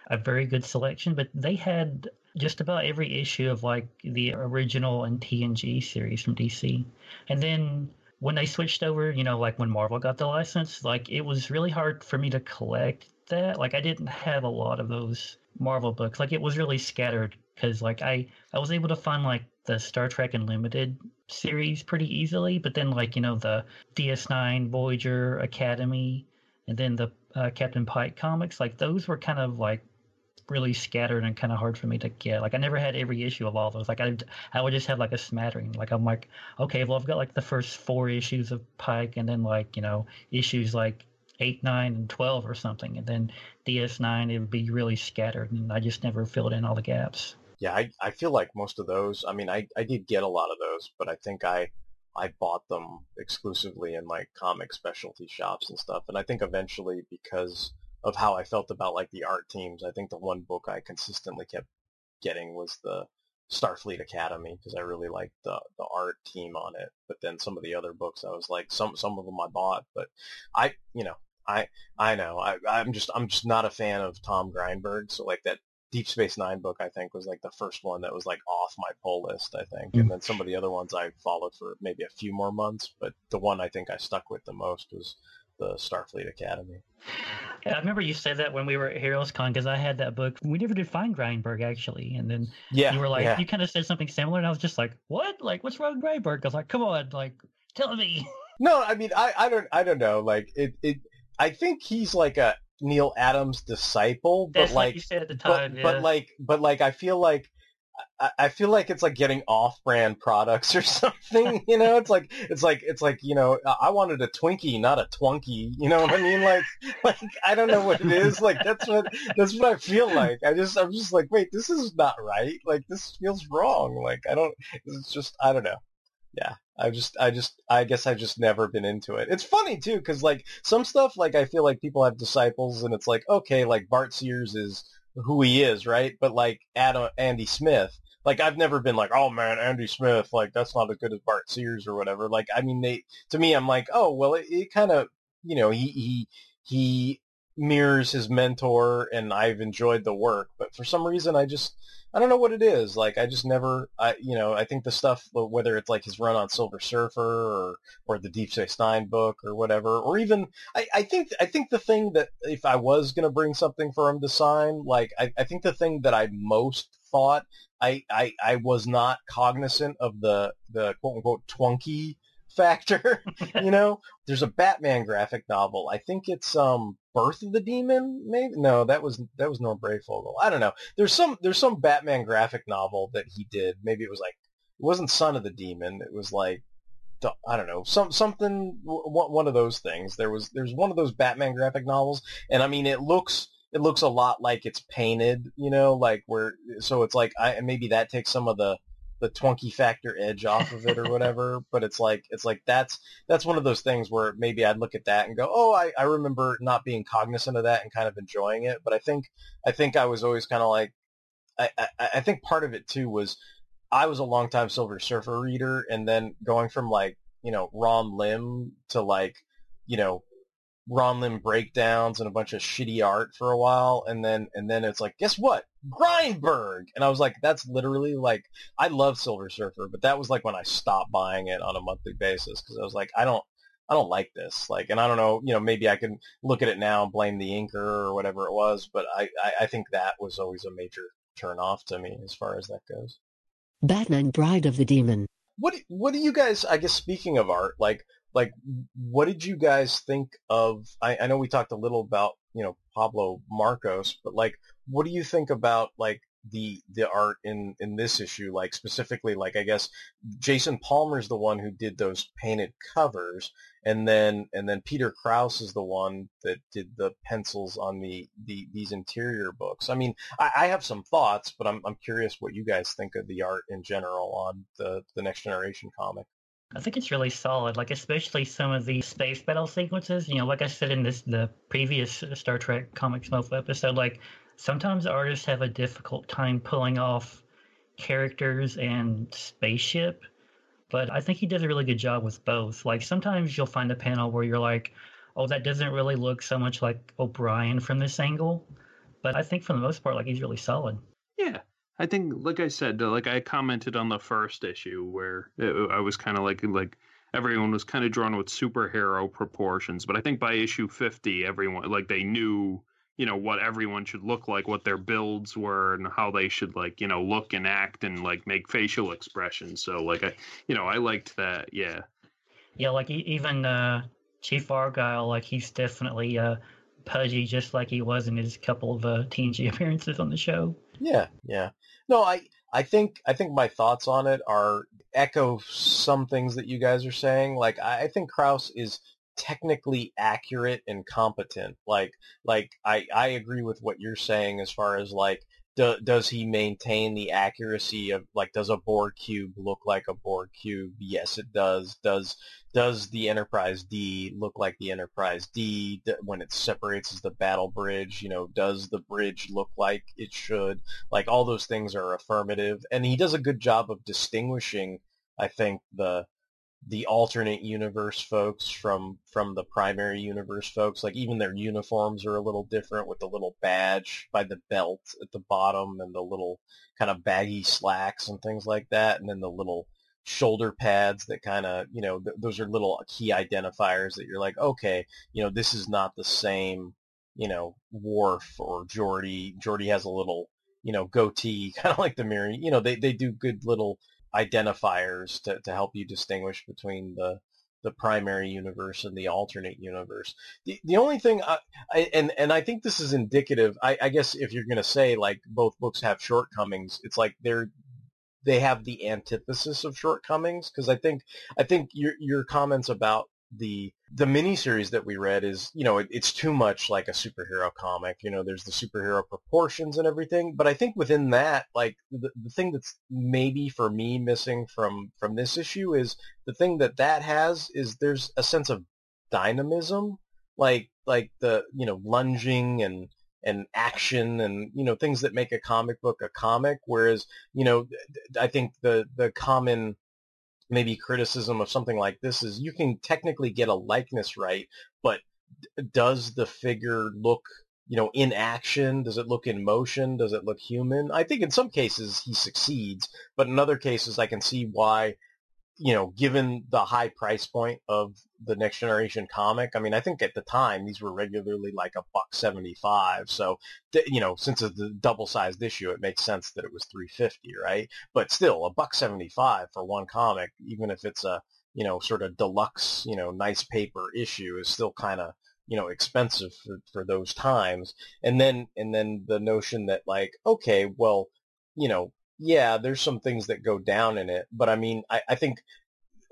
a very good selection. But they had just about every issue of like the original and TNG series from DC. And then when they switched over, you know, like when Marvel got the license, like it was really hard for me to collect that. Like I didn't have a lot of those Marvel books. Like it was really scattered because like I I was able to find like the Star Trek Unlimited series pretty easily, but then like you know the DS9, Voyager, Academy, and then the uh, Captain Pike comics, like those were kind of like really scattered and kind of hard for me to get. Like I never had every issue of all those. Like I I would just have like a smattering. Like I'm like, okay, well I've got like the first four issues of Pike, and then like you know issues like eight, nine, and twelve or something, and then DS9 it would be really scattered, and I just never filled in all the gaps. Yeah, I, I feel like most of those. I mean, I, I did get a lot of those, but I think I I bought them exclusively in like comic specialty shops and stuff. And I think eventually, because of how I felt about like the art teams, I think the one book I consistently kept getting was the Starfleet Academy because I really liked the the art team on it. But then some of the other books, I was like, some some of them I bought, but I you know I I know I I'm just I'm just not a fan of Tom Grindberg. So like that Deep Space Nine book, I think, was like the first one that was like off my pull list, I think. And mm. then some of the other ones I followed for maybe a few more months, but the one I think I stuck with the most was the Starfleet Academy. I remember you said that when we were at Heroes Con because I had that book. We never did find Grindberg actually, and then Yeah, you were like, yeah. you kind of said something similar, and I was just like, what? Like, what's wrong with Grindberg? I was like, come on, like, tell me. No, I mean, I, I don't, I don't know. Like it, it. I think he's like a Neal Adams disciple, but That's like you said at the time, but yeah. like, but like, I feel like, I, feel like it's like getting off-brand products or something. You know, it's like, it's like, it's like, you know, I wanted a Twinkie, not a Twunkie. You know what I mean? Like, like I don't know what it is. Like that's what, that's what I feel like. I just, I'm just like, wait, this is not right. Like this feels wrong. Like I don't. It's just, I don't know yeah i just i just i guess i've just never been into it it's funny too because like some stuff like i feel like people have disciples and it's like okay like bart sears is who he is right? But like Adam, uh, andy smith like i've never been like oh man andy smith like that's not as good as bart sears or whatever. Like i mean they to me i'm like oh well it, it kind of you know he he he mirrors his mentor and i've enjoyed the work but for some reason i just I don't know what it is. Like I just never, I you know, I think the stuff whether it's like his run on Silver Surfer or or the Deep Space Nine book or whatever, or even I, I think I think the thing that if I was gonna bring something for him to sign, like I, I think the thing that I most thought I, I I was not cognizant of the the quote unquote twunky factor. you know, there's a Batman graphic novel. I think it's um Birth of the Demon. Maybe no, that was that was Norm Breyfogle. I don't know. There's some there's some Batman graphic novel that he did. Maybe it was like it wasn't Son of the Demon. It was like I don't know some something one of those things. There was there's one of those Batman graphic novels, and I mean it looks it looks a lot like it's painted. You know, like where so it's like I maybe that takes some of the the twunky factor edge off of it or whatever. but it's like it's like that's that's one of those things where maybe I'd look at that and go, oh, I, I remember not being cognizant of that and kind of enjoying it. But I think I think I was always kind of like I, I, I think part of it too was I was a longtime Silver Surfer reader, and then going from like you know Ron Lim to like you know Ron Lim breakdowns and a bunch of shitty art for a while, and then and then it's like, guess what, Grindberg, and I was like, that's literally like, I love Silver Surfer, but that was like when I stopped buying it on a monthly basis because I was like, I don't. I don't like this. Like, and I don't know, you know, maybe I can look at it now and blame the inker or whatever it was, but I, I, I think that was always a major turn off to me as far as that goes. Batman Bride of the Demon. what what do you guys? I guess speaking of art, like like what did you guys think of? I, I know we talked a little about you know Pablo Marcos, but like what do you think about like the the art in in this issue? Like specifically, like I guess Jason Palmer's the one who did those painted covers, and then and then Peter Krause is the one that did the pencils on the, the these interior books. I mean, I, I have some thoughts, but I'm I'm curious what you guys think of the art in general on the the Next Generation comic. I think it's really solid, like especially some of the space battle sequences. You know, like I said in this the previous Star Trek Comics Month episode, like sometimes artists have a difficult time pulling off characters and spaceship, but I think he does a really good job with both. Like sometimes you'll find a panel where you're like, "Oh, that doesn't really look so much like O'Brien from this angle," but I think for the most part, like he's really solid. Yeah, I think, like I said, like I commented on the first issue where it, I was kind of like like everyone was kind of drawn with superhero proportions, but I think by issue fifty, everyone like they knew you know what everyone should look like, what their builds were, and how they should like you know look and act and like make facial expressions. So like I, you know, I liked that. Yeah. Yeah, like even uh, Chief Argyle, like he's definitely uh, pudgy, just like he was in his couple of uh, TNG appearances on the show. Yeah, yeah. No, I I think I think my thoughts on it are echo some things that you guys are saying. Like I, I think Krause is technically accurate and competent. Like like I I agree with what you're saying as far as like do, does he maintain the accuracy of like does a Borg cube look like a Borg cube? Yes, it does. Does does the Enterprise D look like the Enterprise D when it separates as the battle bridge? You know, does the bridge look like it should? Like all those things are affirmative, and he does a good job of distinguishing. I think the the alternate universe folks from from the primary universe folks. Like even their uniforms are a little different with the little badge by the belt at the bottom and the little kind of baggy slacks and things like that, and then the little shoulder pads that kind of you know th- those are little key identifiers that you're like okay you know this is not the same you know Worf or Geordi. Geordi has a little you know goatee kind of like the mirror you know they they do good little identifiers to, to help you distinguish between the the primary universe and the alternate universe. The the only thing I, I and and I think this is indicative. I, I guess if you're going to say like both books have shortcomings, it's like they're they have the antithesis of shortcomings because I think I think your your comments about the the miniseries that we read is you know it, it's too much like a superhero comic you know there's the superhero proportions and everything but i think within that like the, the thing that's maybe for me missing from from this issue is the thing that that has is there's a sense of dynamism like like the you know lunging and and action and you know things that make a comic book a comic whereas you know i think the the common maybe criticism of something like this is you can technically get a likeness right, but does the figure look, you know, in action? Does it look in motion? Does it look human? I think in some cases he succeeds, but in other cases I can see why, you know, given the high price point of the next generation comic, I mean, I think at the time these were regularly like a buck 75. So, th- you know, since it's a double sized issue, it makes sense that it was 350, right? But still a buck 75 for one comic, even if it's a, you know, sort of deluxe, you know, nice paper issue is still kind of, you know, expensive for, for those times. And then, and then the notion that like, okay, well, you know, yeah, there's some things that go down in it, but I mean, I, I think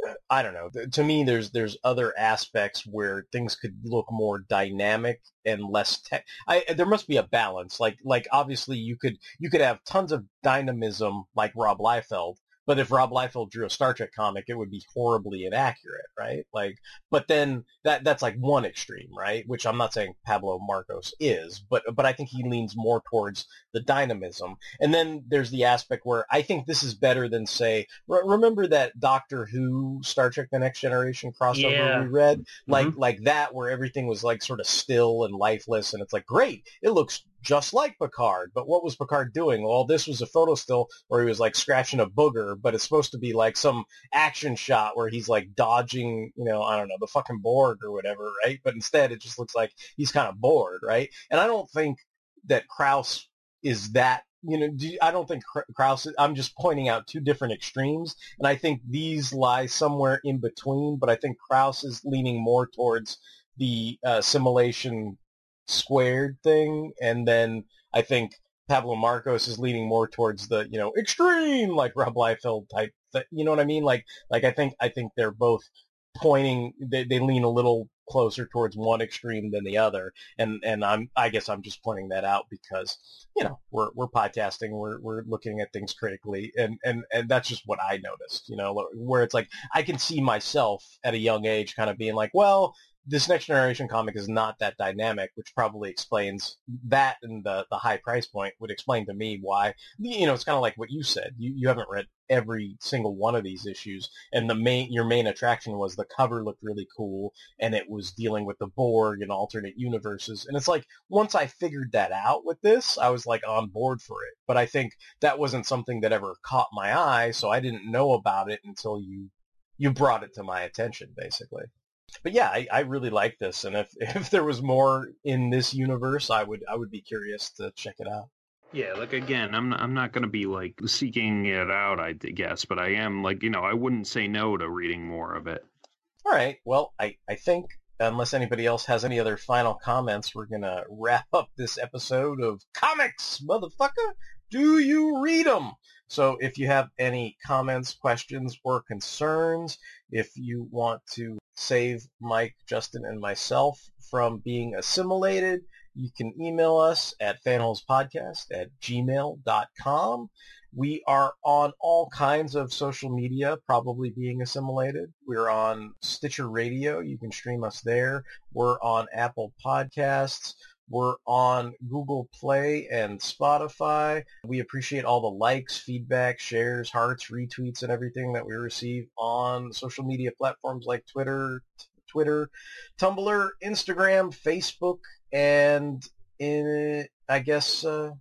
uh, I don't know. To me, there's there's other aspects where things could look more dynamic and less tech. I there must be a balance. Like like obviously you could you could have tons of dynamism like Rob Liefeld, but if Rob Liefeld drew a Star Trek comic, it would be horribly inaccurate, right? Like, but then that that's like one extreme, right? Which I'm not saying Pablo Marcos is, but but I think he leans more towards the dynamism. And then there's the aspect where I think this is better than say, re- remember that Doctor Who Star Trek: The Next Generation crossover Yeah. we read, mm-hmm. like like that, where everything was like sort of still and lifeless, and it's like great, it looks just like Picard. But what was Picard doing? Well, this was a photo still where he was like scratching a booger, but it's supposed to be like some action shot where he's like dodging, you know, I don't know, the fucking Borg or whatever, right? But instead it just looks like he's kind of bored, right? And I don't think that Krause is that you know, I don't think Kr- Krause. I'm just pointing out two different extremes, and I think these lie somewhere in between. But I think Krause is leaning more towards the uh, simulation squared thing, and then I think Pablo Marcos is leaning more towards the you know extreme, like Rob Liefeld type. Th- you know what I mean? Like like I think I think they're both pointing. They, they lean a little closer towards one extreme than the other, and and I'm I guess I'm just pointing that out because you know we're we're podcasting, we're we're looking at things critically, and and and that's just what I noticed. You know, where it's like I can see myself at a young age kind of being like, well, this next generation comic is not that dynamic, which probably explains that and the, the high price point would explain to me why, you know, it's kind of like what you said. You, you haven't read every single one of these issues and the main, your main attraction was the cover looked really cool and it was dealing with the Borg and alternate universes. And it's like, once I figured that out with this, I was like on board for it. But I think that wasn't something that ever caught my eye. So I didn't know about it until you, you brought it to my attention basically but yeah, I, I really like this, and if if there was more in this universe, I would I would be curious to check it out. Yeah, like again, I'm not, I'm not going to be like seeking it out, I guess, but I am like, you know, I wouldn't say no to reading more of it. All right. Well, I I think unless anybody else has any other final comments, we're gonna wrap up this episode of Comics, motherfucker. Do you read them? So if you have any comments, questions, or concerns, if you want to save Mike, Justin, and myself from being assimilated, you can email us at fanholespodcast at gmail.com. We are on all kinds of social media, probably being assimilated. We're on Stitcher Radio. You can stream us there. We're on Apple Podcasts. We're on Google Play and Spotify. We appreciate all the likes, feedback, shares, hearts, retweets, and everything that we receive on social media platforms like Twitter, Twitter, Tumblr, Instagram, Facebook, and in I guess uh,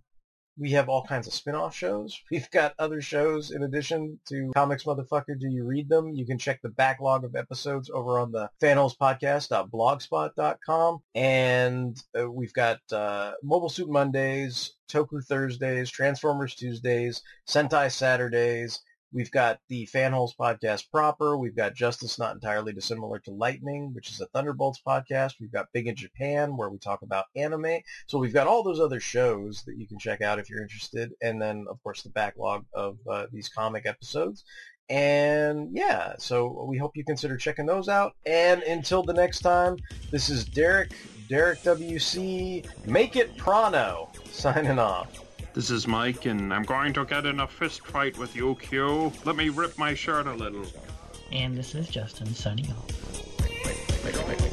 we have all kinds of spin-off shows. We've got other shows in addition to Comics Motherfucker Do You Read Them? You can check the backlog of episodes over on the fanholespodcast.blogspot.com. And uh, we've got uh, Mobile Suit Mondays, Toku Thursdays, Transformers Tuesdays, Sentai Saturdays, We've got the Fanholes podcast proper. We've got Justice Not Entirely Dissimilar to Lightning, which is a Thunderbolts podcast. We've got Big in Japan, where we talk about anime. So we've got all those other shows that you can check out if you're interested. And then, of course, the backlog of uh, these comic episodes. And yeah, so we hope you consider checking those out. And until the next time, this is Derek, Derek WC, Make It Prano, signing off. This is Mike, and I'm going to get in a fist fight with you, Q. Let me rip my shirt a little. And this is Justin signing off.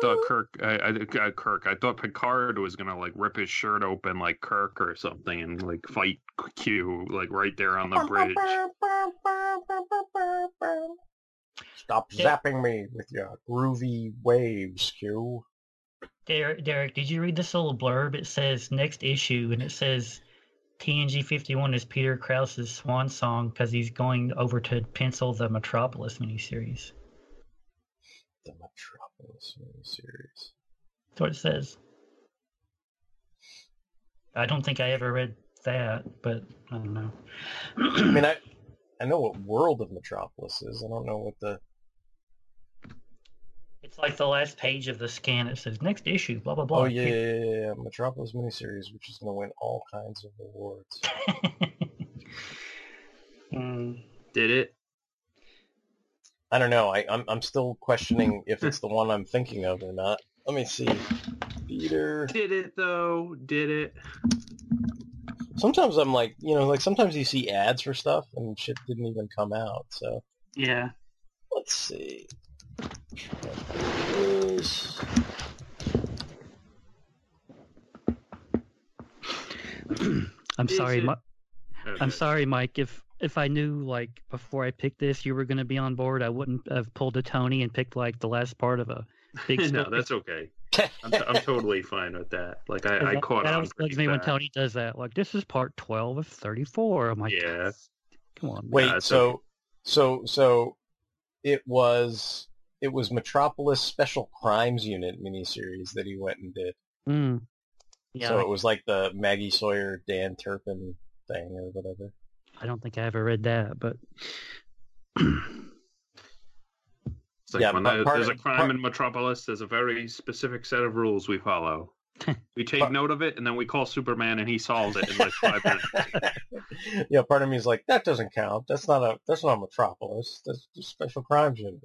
Thought Kirk, I, I, uh, Kirk, I thought Picard was gonna like rip his shirt open like Kirk or something and like fight Q like right there on the bridge. Stop zapping me with your groovy waves, Q. Derek, Derek, did you read this little blurb? It says next issue, and it says TNG 51 is Peter Krause's swan song because he's going over to pencil the Metropolis miniseries. The Metropolis series. That's what it says. I don't think I ever read that, but I don't know. I mean, I I know what World of Metropolis is. I don't know what the It's like the last page of the scan. It says next issue, blah blah blah. Oh yeah, yeah, yeah, yeah, yeah. Metropolis miniseries, which is going to win all kinds of awards. Mm, Did it? I don't know. I, I'm I'm still questioning if it's the one I'm thinking of or not. Let me see. Peter. Did it though? Did it? Sometimes I'm like, you know, like sometimes you see ads for stuff and shit didn't even come out. So yeah. let's see. Metropolis. I'm Is sorry, it- Mi- Okay. I'm sorry, Mike. If if I knew like before I picked this, you were going to be on board, I wouldn't have pulled a Tony and picked like the last part of a big. no, story. that's okay. I'm, t- I'm totally fine with that. Like I, I that, caught that on always pretty me when. Tony does that. Like this is part twelve of thirty-four. I'm like, Yeah. come on. Wait, it's so okay. so so it was it was Metropolis Special Crimes Unit miniseries that he went and did. Mm. Yeah, so it was like the Maggie Sawyer, Dan Turpin thing or whatever. I don't think I ever read that, but It's like Yeah, when but there- part there's a crime part- in Metropolis, there's a very specific set of rules we follow. we take Part- note of it, and then we call Superman, and he solves it in like five minutes. yeah, part of me is like that doesn't count. That's not a that's not Metropolis. That's just Special Crimes Unit.